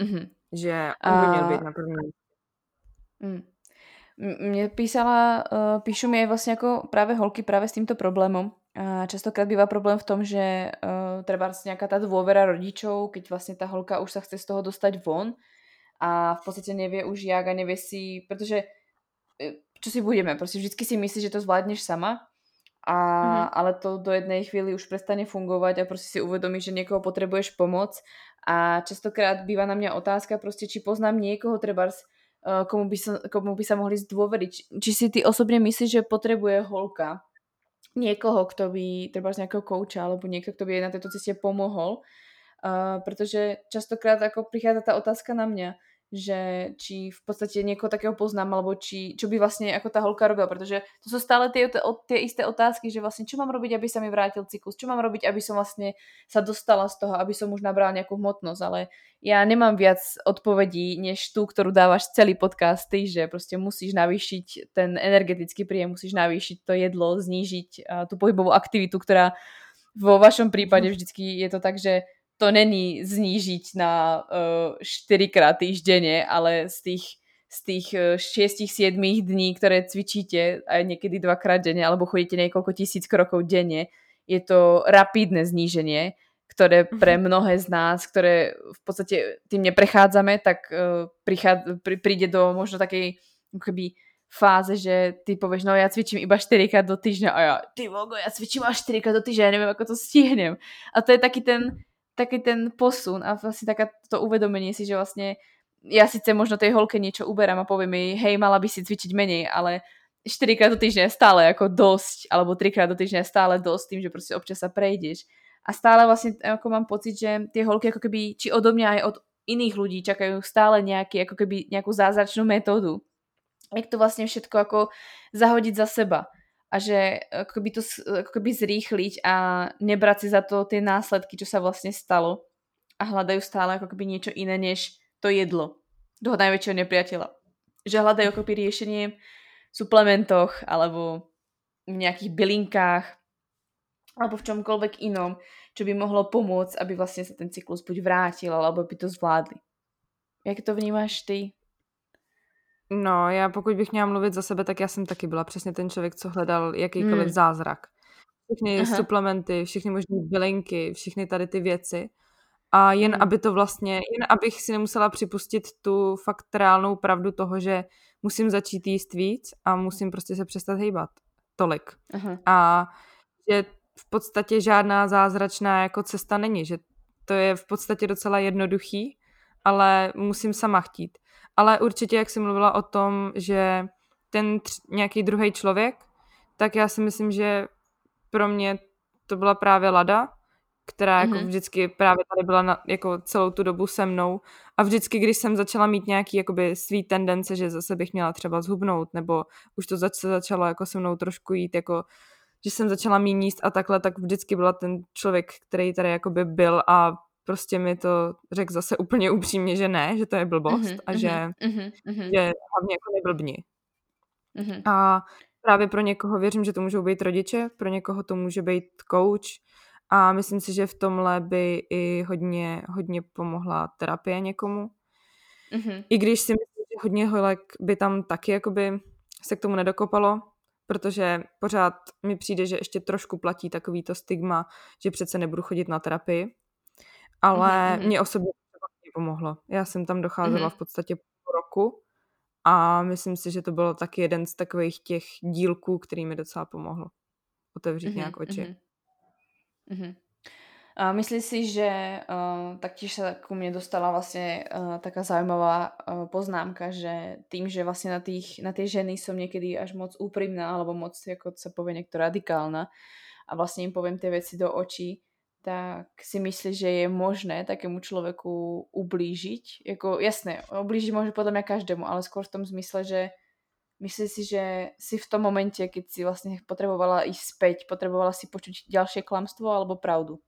[SPEAKER 2] Mm-hmm. Že on by měl být na první
[SPEAKER 1] mm. Mně písala, uh, píšu mi vlastně jako právě holky právě s tímto problémom. A častokrát bývá problém v tom, že uh, treba nějaká ta dôvera rodičov, keď vlastně ta holka už sa chce z toho dostať von, a v podstate nevie už jak a nevie si, pretože e, čo si budeme, prostě vždycky si myslíš, že to zvládneš sama, a, mm-hmm. ale to do jednej chvíli už prestane fungovať a prostě si uvedomíš, že niekoho potrebuješ pomoc a častokrát býva na mňa otázka prostě, či poznám niekoho trebárs, e, komu by, sa, komu by sa mohli zdôveriť. Či, či si ty osobne myslíš, že potrebuje holka niekoho, kto by, treba z nejakého kouča, alebo niekto, kto by jej na této ceste pomohol, uh, pretože častokrát ako prichádza tá otázka na mňa, že či v podstate niekoho takého poznám, alebo či, čo by vlastne ako tá holka robila, pretože to sú stále tie, tie isté otázky, že vlastne čo mám robiť, aby sa mi vrátil cyklus, čo mám robiť, aby som vlastne sa dostala z toho, aby som už nabrala nejakú hmotnosť, ale ja nemám viac odpovedí, než tú, ktorú dávaš celý podcast, ty, že prostě musíš navýšiť ten energetický príjem, musíš navýšiť to jedlo, znížiť tú pohybovú aktivitu, ktorá vo vašom prípade vždycky je to tak, že to není znížiť na uh, 4 krát týždenne, ale z tých, z tých uh, 6-7 dní, ktoré cvičíte aj niekedy dvakrát denne, alebo chodíte niekoľko tisíc krokov denne, je to rapidné zníženie, ktoré mhm. pre mnohé z nás, ktoré v podstate tým neprechádzame, tak uh, prí, príde do možno takej keby fáze, že ty povieš, no ja cvičím iba 4 krát do týždňa a ja, ty vogo, ja cvičím až 4 krát do týždňa, ja neviem, ako to stihnem. A to je taký ten, taký ten posun a vlastne taká to uvedomenie si, že vlastne ja síce možno tej holke niečo uberám a poviem jej, hej, mala by si cvičiť menej, ale 4 krát do týždňa je stále ako dosť, alebo 3 krát do týždňa je stále dosť tým, že proste občas sa prejdeš. A stále vlastne ako mám pocit, že tie holky ako keby, či odo mňa aj od iných ľudí čakajú stále nejaký, ako keby nejakú zázračnú metódu. Jak to vlastne všetko ako zahodiť za seba a že ako by to ako by zrýchliť a nebrať si za to tie následky, čo sa vlastne stalo a hľadajú stále ako keby niečo iné, než to jedlo toho najväčšieho nepriateľa. Že hľadajú ako keby riešenie v suplementoch alebo v nejakých bylinkách alebo v čomkoľvek inom, čo by mohlo pomôcť, aby vlastne sa ten cyklus buď vrátil, alebo by to zvládli. Jak to vnímáš ty?
[SPEAKER 2] No, já pokud bych měla mluvit za sebe, tak já jsem taky byla přesně ten člověk, co hledal jakýkoliv hmm. zázrak. Všechny Aha. suplementy, všechny možné bylinky, všechny tady ty věci. A jen hmm. aby to vlastně, jen abych si nemusela připustit tu fakt reálnou pravdu toho, že musím začít jíst víc a musím prostě se přestat hejbat tolik. Aha. A že v podstatě žádná zázračná jako cesta není, že to je v podstatě docela jednoduchý ale musím sama chtít. Ale určitě, jak jsi mluvila o tom, že ten tř- nějaký druhý člověk, tak já si myslím, že pro mě to byla právě Lada, která jako mm-hmm. vždycky právě tady byla na, jako celou tu dobu se mnou a vždycky, když jsem začala mít nějaký jakoby svý tendence, že zase bych měla třeba zhubnout, nebo už to zač- začalo jako se mnou trošku jít, jako že jsem začala mít a takhle, tak vždycky byla ten člověk, který tady jakoby byl a prostě mi to řekl zase úplně upřímně, že ne, že to je blbost mm-hmm, a že, mm-hmm, že hlavně jako neblbni. Mm-hmm. A právě pro někoho věřím, že to můžou být rodiče, pro někoho to může být coach a myslím si, že v tomhle by i hodně, hodně pomohla terapie někomu. Mm-hmm. I když si myslím, že hodně holek by tam taky jakoby se k tomu nedokopalo, protože pořád mi přijde, že ještě trošku platí takový to stigma, že přece nebudu chodit na terapii, ale mm-hmm. mě osobně to pomohlo. Já jsem tam docházela mm-hmm. v podstatě po roku a myslím si, že to bylo taky jeden z takových těch dílků, který mi docela pomohlo otevřít mm-hmm. nějak oči. Mm-hmm.
[SPEAKER 1] A myslíš si, že uh, taktiež sa ku mne dostala vlastne uh, taká zaujímavá uh, poznámka, že tým, že vlastne na, tých, na tie ženy som niekedy až moc úprimná alebo moc, ako sa povie niekto radikálna a vlastne im poviem tie veci do očí, tak si myslíš, že je možné takému človeku ublížiť? Jako, jasné, ublížiť môže podľa mňa každému, ale skôr v tom zmysle, že myslíš si, že si v tom momente, keď si vlastne potrebovala ísť späť, potrebovala si počuť ďalšie klamstvo alebo pravdu?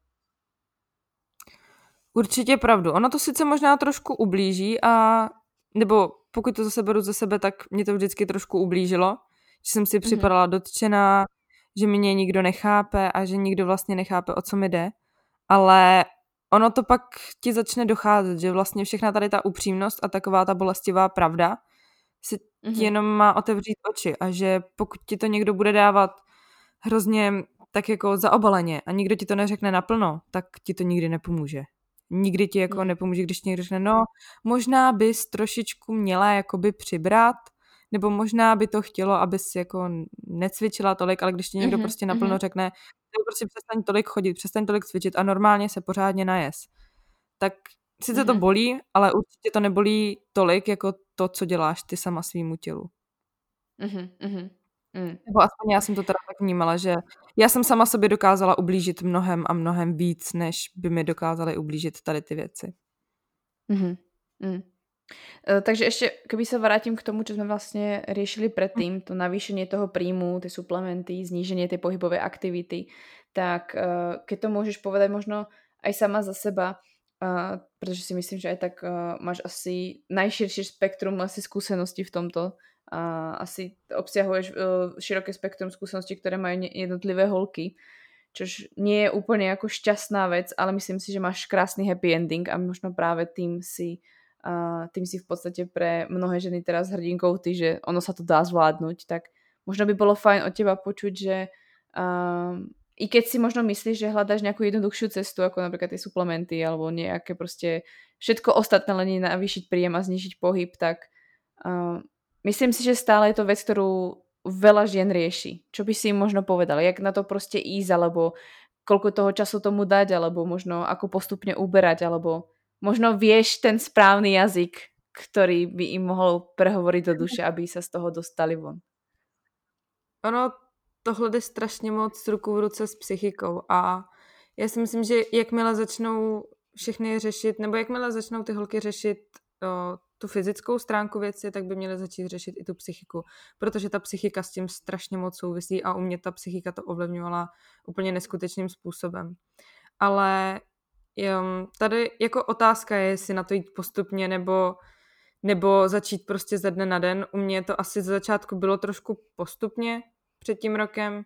[SPEAKER 2] Určitě pravdu. Ono to sice možná trošku ublíží a nebo pokud to zase beru ze sebe, tak mě to vždycky trošku ublížilo, že jsem si mhm. připadala mm-hmm. dotčená, že mě nikdo nechápe a že nikdo vlastně nechápe, o co mi jde ale ono to pak ti začne docházet, že vlastně všechna tady ta upřímnost a taková ta bolestivá pravda si mm-hmm. ti jenom má otevřít oči a že pokud ti to někdo bude dávat hrozně tak jako zaobaleně a nikdo ti to neřekne naplno, tak ti to nikdy nepomůže. Nikdy ti jako mm. nepomůže, když ti někdo řekne, no možná bys trošičku měla jakoby přibrat, nebo možná by to chtělo, abys jako necvičila tolik, ale když ti někdo mm-hmm, prostě naplno mm-hmm. řekne, prostě přestaň tolik chodit, přestaň tolik cvičit a normálně se pořádně najes. Tak sice to bolí, ale určitě to nebolí tolik, jako to, co děláš ty sama svýmu tělu. Mm-hmm. Mm. Nebo aspoň já jsem to teda tak vnímala, že já jsem sama sobě dokázala ublížit mnohem a mnohem víc, než by mi dokázaly ublížit tady ty věci.
[SPEAKER 1] Mm-hmm. Mm. E, takže ešte, keby sa vrátim k tomu, čo sme vlastne riešili predtým, to navýšenie toho príjmu, tie suplementy, zníženie tej pohybovej aktivity, tak e, keď to môžeš povedať možno aj sama za seba, pretože si myslím, že aj tak máš asi najširšie spektrum asi skúseností v tomto, a asi obsahuješ široké spektrum skúseností, ktoré majú jednotlivé holky, čož nie je úplne ako šťastná vec, ale myslím si, že máš krásny happy ending a možno práve tým si a tým si v podstate pre mnohé ženy teraz hrdinkou ty, že ono sa to dá zvládnuť, tak možno by bolo fajn od teba počuť, že uh, i keď si možno myslíš, že hľadáš nejakú jednoduchšiu cestu, ako napríklad tie suplementy alebo nejaké proste všetko ostatné len navýšiť príjem a znižiť pohyb, tak uh, myslím si, že stále je to vec, ktorú veľa žien rieši. Čo by si im možno povedal? Jak na to proste ísť, alebo koľko toho času tomu dať, alebo možno ako postupne uberať, alebo možno vieš ten správny jazyk, ktorý by im mohol prehovoriť do duše, aby sa z toho dostali von.
[SPEAKER 2] Ono tohle jde strašně moc ruku v ruce s psychikou a já si myslím, že jakmile začnou všechny řešit, nebo jakmile začnou ty holky řešit o, tu fyzickou stránku věci, tak by měly začít řešit i tu psychiku, protože ta psychika s tím strašně moc souvisí a u mě ta psychika to ovlivňovala úplně neskutečným způsobem. Ale tady jako otázka je, jestli na to jít postupně nebo, nebo začít prostě ze dne na den. U mě to asi ze začátku bylo trošku postupně před tím rokem,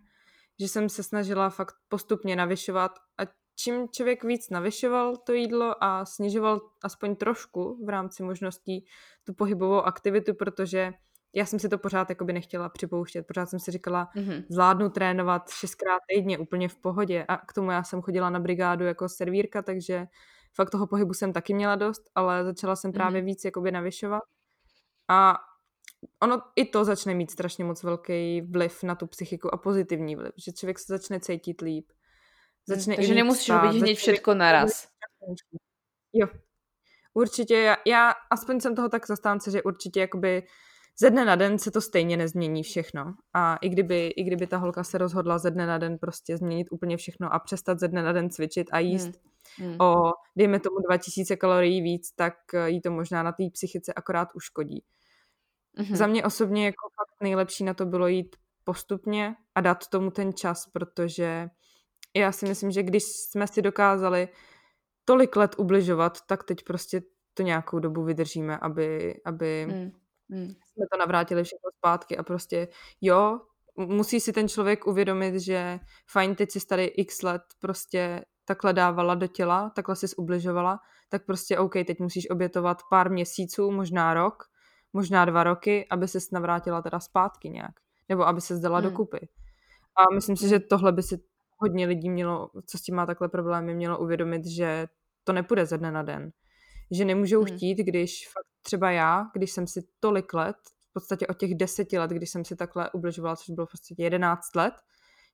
[SPEAKER 2] že jsem se snažila fakt postupně navyšovat a čím člověk víc navyšoval to jídlo a snižoval aspoň trošku v rámci možností tu pohybovou aktivitu, protože já jsem si to pořád jakoby nechtěla připouštět. Pořád jsem si říkala, mm-hmm. zvládnu trénovat šestkrát týdně úplně v pohodě. A k tomu já jsem chodila na brigádu jako servírka, takže fakt toho pohybu jsem taky měla dost, ale začala jsem právě mm-hmm. víc jakoby navyšovat. A ono i to začne mít strašně moc velký vliv na tu psychiku a pozitivní vliv, že člověk se začne cítit líp.
[SPEAKER 1] Začne Takže nemusíš robiť hneď všetko naraz.
[SPEAKER 2] Jo. Určitě, já, já aspoň jsem toho tak zastánce, že určitě jakoby ze dne na den se to stejně nezmění všechno. A i kdyby, i kdyby ta holka se rozhodla ze dne na den prostě změnit úplně všechno a přestat ze dne na den cvičit a jíst hmm. Hmm. o, dejme tomu 2000 kalorií víc, tak jí to možná na té psychice akorát uškodí. Hmm. Za mě osobně jako fakt nejlepší na to bylo jít postupně a dát tomu ten čas, protože já si myslím, že když jsme si dokázali tolik let ubližovat, tak teď prostě to nějakou dobu vydržíme, aby, aby mm. Mm. Jsme to navrátili všechno zpátky a prostě jo, musí si ten člověk uvědomit, že fajn, teď si tady x let prostě takhle dávala do těla, takhle si ubližovala, tak prostě OK, teď musíš obětovat pár měsíců, možná rok, možná dva roky, aby se navrátila teda zpátky nějak, nebo aby se zdala mm. dokupy. A myslím si, že tohle by si hodně lidí mělo, co s tím má takhle problémy, mělo uvědomit, že to nepůjde ze dne na den. Že nemůžou hmm. chtít, když fakt třeba já, když jsem si tolik let, v podstatě od těch deseti let, když jsem si takhle ubližovala, což bylo v podstatě jedenáct let,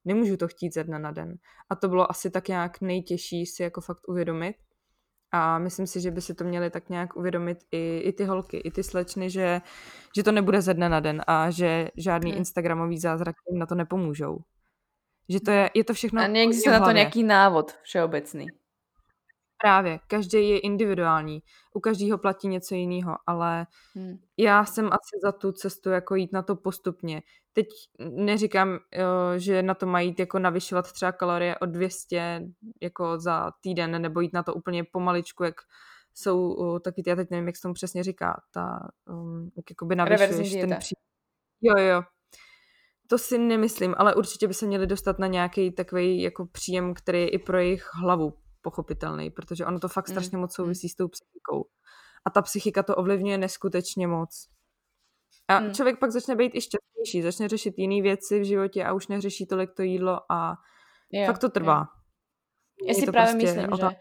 [SPEAKER 2] nemůžu to chtít ze dne na den. A to bylo asi tak nějak nejtěžší si jako fakt uvědomit. A myslím si, že by si to měli tak nějak uvědomit i, i ty holky, i ty slečny, že, že to nebude ze dne na den a že žádný hmm. Instagramový zázrak jim na to nepomůžou. Že to je, je to všechno...
[SPEAKER 1] A neexistuje na to nějaký návod všeobecný.
[SPEAKER 2] Právě, každý je individuální, u každého platí něco jiného, ale hmm. já jsem asi za tu cestu jako jít na to postupně. Teď neříkám, že na to mají jít jako navyšovat třeba kalorie o 200 jako za týden, nebo jít na to úplně pomaličku, jak jsou taky, já teď nevím, jak se tomu přesně říká, ta, um, jak jakoby navyšuješ ten pří... Jo, jo, to si nemyslím, ale určitě by se měli dostat na nějaký takový jako příjem, který je i pro jejich hlavu pochopitelný, protože ono to fakt mm, strašně moc mm. souvisí s tou psychikou. A ta psychika to ovlivňuje neskutečně moc. A mm. člověk pak začne být i šťastnější, začne řešit jiné věci v životě a už neřeší tolik to jídlo a jo, fakt to trvá. Jo.
[SPEAKER 1] Já si právě prostě myslím, že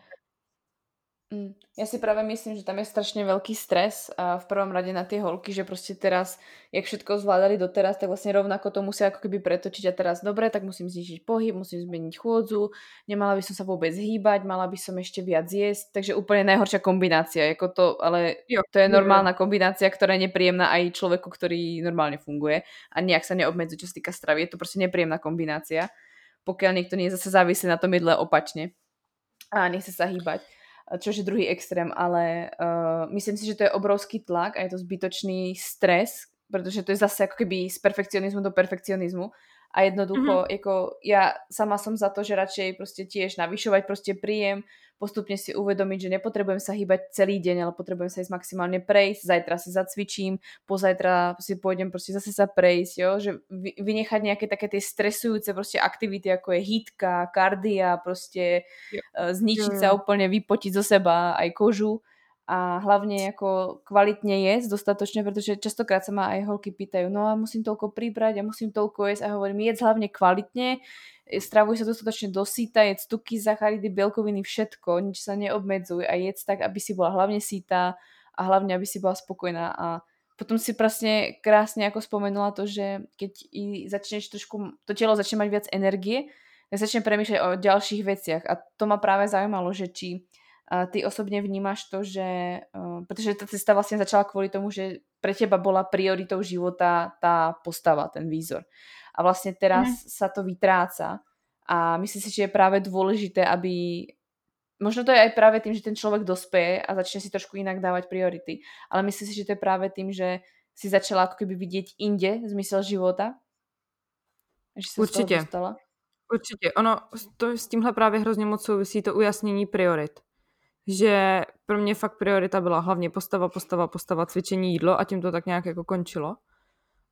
[SPEAKER 1] Mm. Ja si práve myslím, že tam je strašne veľký stres a v prvom rade na tie holky, že proste teraz, jak všetko zvládali doteraz, tak vlastne rovnako to musia ako keby pretočiť. A teraz dobre, tak musím znižiť pohyb, musím zmeniť chôdzu, nemala by som sa vôbec hýbať, mala by som ešte viac jesť, takže úplne najhoršia kombinácia, ako to, ale jo, to je normálna kombinácia, ktorá je nepríjemná aj človeku, ktorý normálne funguje a nejak sa neobmedzuje, čo sa týka stravy, je to proste nepríjemná kombinácia, pokiaľ niekto nie je zase závislý na tom jedle opačne a nechce sa hýbať čo je druhý extrém, ale uh, myslím si, že to je obrovský tlak a je to zbytočný stres, protože to je zase jako keby z perfekcionizmu do perfekcionizmu a jednoducho, mm-hmm. jako ja sama som za to, že radšej prostě tiež navyšovať prostě príjem, postupne si uvedomiť, že nepotrebujem sa hýbať celý deň, ale potrebujem sa ísť maximálne prejsť, zajtra si zacvičím, pozajtra si pôjdem prostě zase sa prejsť, jo? že vynechať nejaké také tie stresujúce prostě aktivity, ako je hýtka, kardia, prostě jo. Eh, zničiť jo. sa úplne, vypotiť zo seba aj kožu a hlavně jako kvalitně jesť dostatočně, protože častokrát sa ma aj holky pýtajú, no a musím toľko pribrať a musím toľko jesť a hovorím, jedz hlavně kvalitně, stravuj sa dostatočne dosýta, jedz tuky, zacharidy, bielkoviny, všetko, nič sa neobmedzuj a jedz tak, aby si bola hlavne síta a hlavne, aby si bola spokojná a potom si presne krásne ako spomenula to, že keď i začneš trošku, to telo začne mať viac energie, tak začne premýšľať o ďalších veciach a to ma práve zaujímalo, že či a ty osobně vnímáš to, že, uh, protože ta cesta vlastně začala kvůli tomu, že pre teba bola prioritou života tá postava, ten výzor. A vlastně teraz mm. sa to vytráca a myslím si, že je právě důležité, aby možno to je aj práve tým, že ten človek dospeje a začne si trošku inak dávať priority, ale myslím si, že to je práve tým, že si začala ako keby vidieť inde zmysel života.
[SPEAKER 2] Že Určitě. Určitě. Ono to s tímhle právě hrozně moc souvisí to ujasnění priorit že pro mě fakt priorita byla hlavně postava, postava, postava, cvičení, jídlo a tím to tak nějak jako končilo.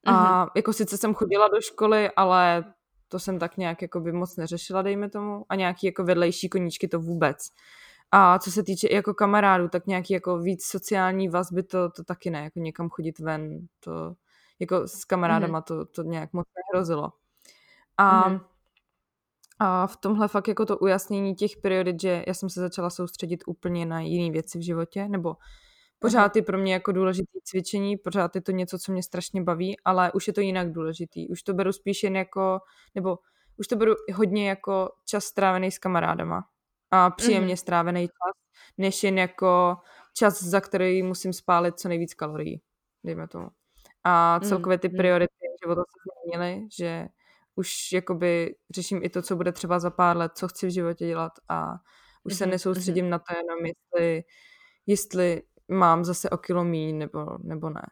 [SPEAKER 2] A mm-hmm. jako sice jsem chodila do školy, ale to jsem tak nějak jako by moc neřešila, dejme tomu. A nějaký jako vedlejší koníčky to vůbec. A co se týče jako kamarádů, tak nějaký jako víc sociální vazby, to, to taky ne, jako někam chodit ven, to jako s kamarádama mm-hmm. to, to nějak moc nehrozilo. A mm-hmm. A v tomhle fakt jako to ujasnění těch priorit, že já jsem se začala soustředit úplně na jiné věci v životě, nebo pořád je pro mě jako důležitý cvičení, pořád je to něco, co mě strašně baví, ale už je to jinak důležitý. Už to beru spíš jen jako, nebo už to beru hodně jako čas strávený s kamarádama a příjemně mm-hmm. strávený čas, než jen jako čas, za který musím spálit co nejvíc kalorií, dejme tomu. A mm, celkově ty mm. priority života se změnily, že už jakoby řeším i to, co bude třeba za pár let, co chci v životě dělat a už se mhm, nesoustředím mm-hmm. na to jenom, jestli, jestli mám zase o kilo míň nebo, nebo ne.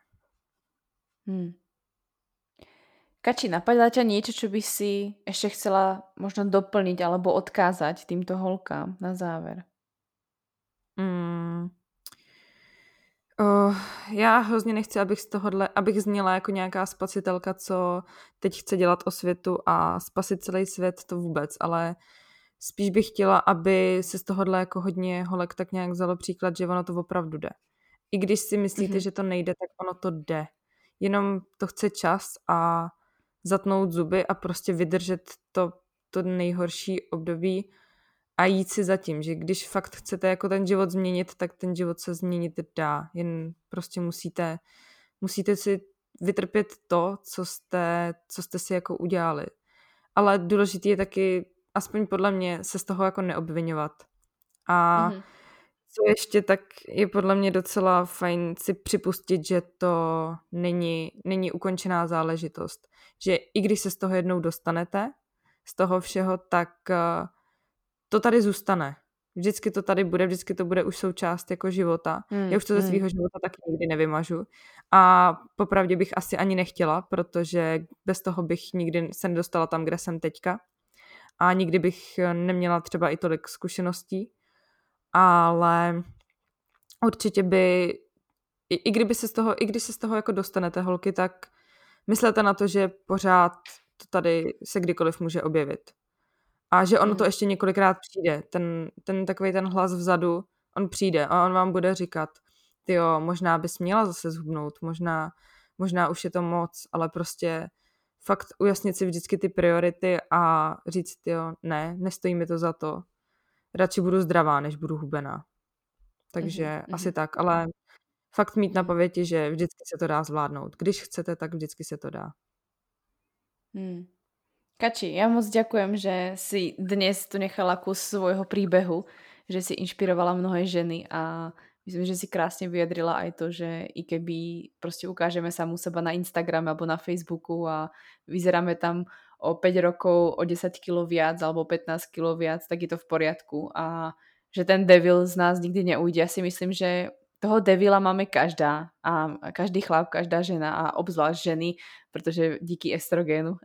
[SPEAKER 1] Hmm. Kači, napadá ťa niečo, čo by si ešte chcela možno doplniť alebo odkázať týmto holkám na záver?
[SPEAKER 2] Mm. Uh, já hrozně nechci, abych z tohohle, abych zněla jako nějaká spasitelka, co teď chce dělat o světu a spasit celý svět, to vůbec, ale spíš bych chtěla, aby se z tohohle jako hodně holek tak nějak vzalo příklad, že ono to opravdu jde. I když si myslíte, mm-hmm. že to nejde, tak ono to jde. Jenom to chce čas a zatnout zuby a prostě vydržet to, to nejhorší období a jít si za tím, že když fakt chcete jako ten život změnit, tak ten život se změnit dá. Jen prostě musíte, musíte si vytrpět to, co jste, co jste si jako udělali. Ale důležité je taky, aspoň podle mě, se z toho jako neobvinovat. A mm-hmm. co ještě tak je podle mě docela fajn si připustit, že to není, není ukončená záležitost. Že i když se z toho jednou dostanete, z toho všeho, tak uh, to tady zůstane. Vždycky to tady bude, vždycky to bude už součást jako života. Hmm, Já už to ze hmm. svého života taky nikdy nevymažu. A popravdě bych asi ani nechtěla, protože bez toho bych nikdy se nedostala tam, kde jsem teďka. A nikdy bych neměla třeba i tolik zkušeností. Ale určitě by, i, i kdyby se z toho, i když se z toho jako dostanete holky, tak myslete na to, že pořád to tady se kdykoliv může objevit. A že ono to hmm. ještě několikrát přijde. Ten, ten takový ten hlas vzadu, on přijde a on vám bude říkat, ty jo, možná bys měla zase zhubnout, možná, možná už je to moc, ale prostě fakt ujasnit si vždycky ty priority a říct, jo, ne, nestojí mi to za to. Radši budu zdravá, než budu hubená. Takže mm-hmm. asi tak, ale fakt mít na paměti, že vždycky se to dá zvládnout. Když chcete, tak vždycky se to dá.
[SPEAKER 1] Hmm. Kači, ja moc ďakujem, že si dnes tu nechala kus svojho príbehu, že si inšpirovala mnohé ženy a myslím, že si krásne vyjadrila aj to, že i keby proste ukážeme samú seba na Instagrame alebo na Facebooku a vyzeráme tam o 5 rokov o 10 kg viac alebo 15 kg viac, tak je to v poriadku a že ten devil z nás nikdy neujde. Ja si myslím, že toho devila máme každá a každý chlap, každá žena a obzvlášť ženy, protože díky estrogénu.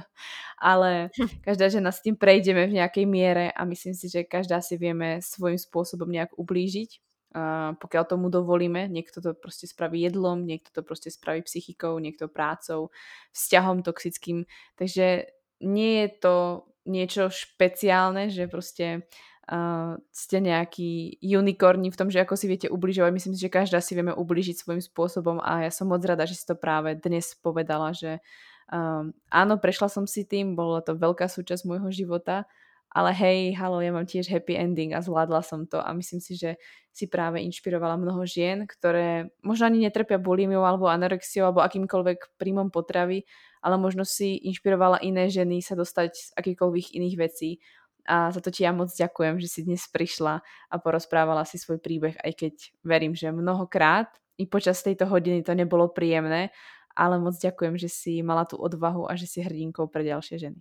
[SPEAKER 1] Ale každá žena s tým prejdeme v nejakej miere a myslím si, že každá si vieme svojím spôsobom nejak ublížiť. A pokiaľ tomu dovolíme, niekto to prostě spraví jedlom, niekto to prostě spraví psychikou, niekto prácou, vzťahom toxickým. Takže nie je to niečo špeciálne, že prostě uh, ste nejaký unikorní v tom, že ako si viete ubližovať. Myslím si, že každá si vieme ubližiť svojím spôsobom a ja som moc rada, že si to práve dnes povedala, že um, áno, prešla som si tým, bola to veľká súčasť môjho života, ale hej, halo, ja mám tiež happy ending a zvládla som to a myslím si, že si práve inšpirovala mnoho žien, ktoré možno ani netrpia bulimiou alebo anorexiou alebo akýmkoľvek príjmom potravy, ale možno si inšpirovala iné ženy sa dostať z akýkoľvek iných vecí a za to ti ja moc ďakujem, že si dnes prišla a porozprávala si svoj príbeh, aj keď verím, že mnohokrát i počas tejto hodiny to nebolo príjemné, ale moc ďakujem, že si mala tu odvahu a že si hrdinkou pre ďalšie ženy.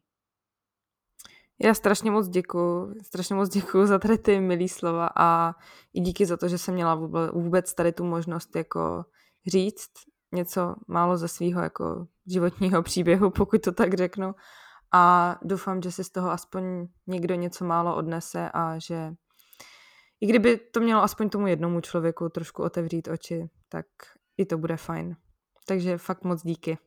[SPEAKER 2] Já strašně moc děkuju, strašně moc děkuju za tady ty milý slova a i díky za to, že jsem měla vůbec tady tu možnost jako říct něco málo ze svého jako životního příběhu, pokud to tak řeknu a doufám, že si z toho aspoň někdo něco málo odnese a že i kdyby to mělo aspoň tomu jednomu člověku trošku otevřít oči, tak i to bude fajn. Takže fakt moc díky.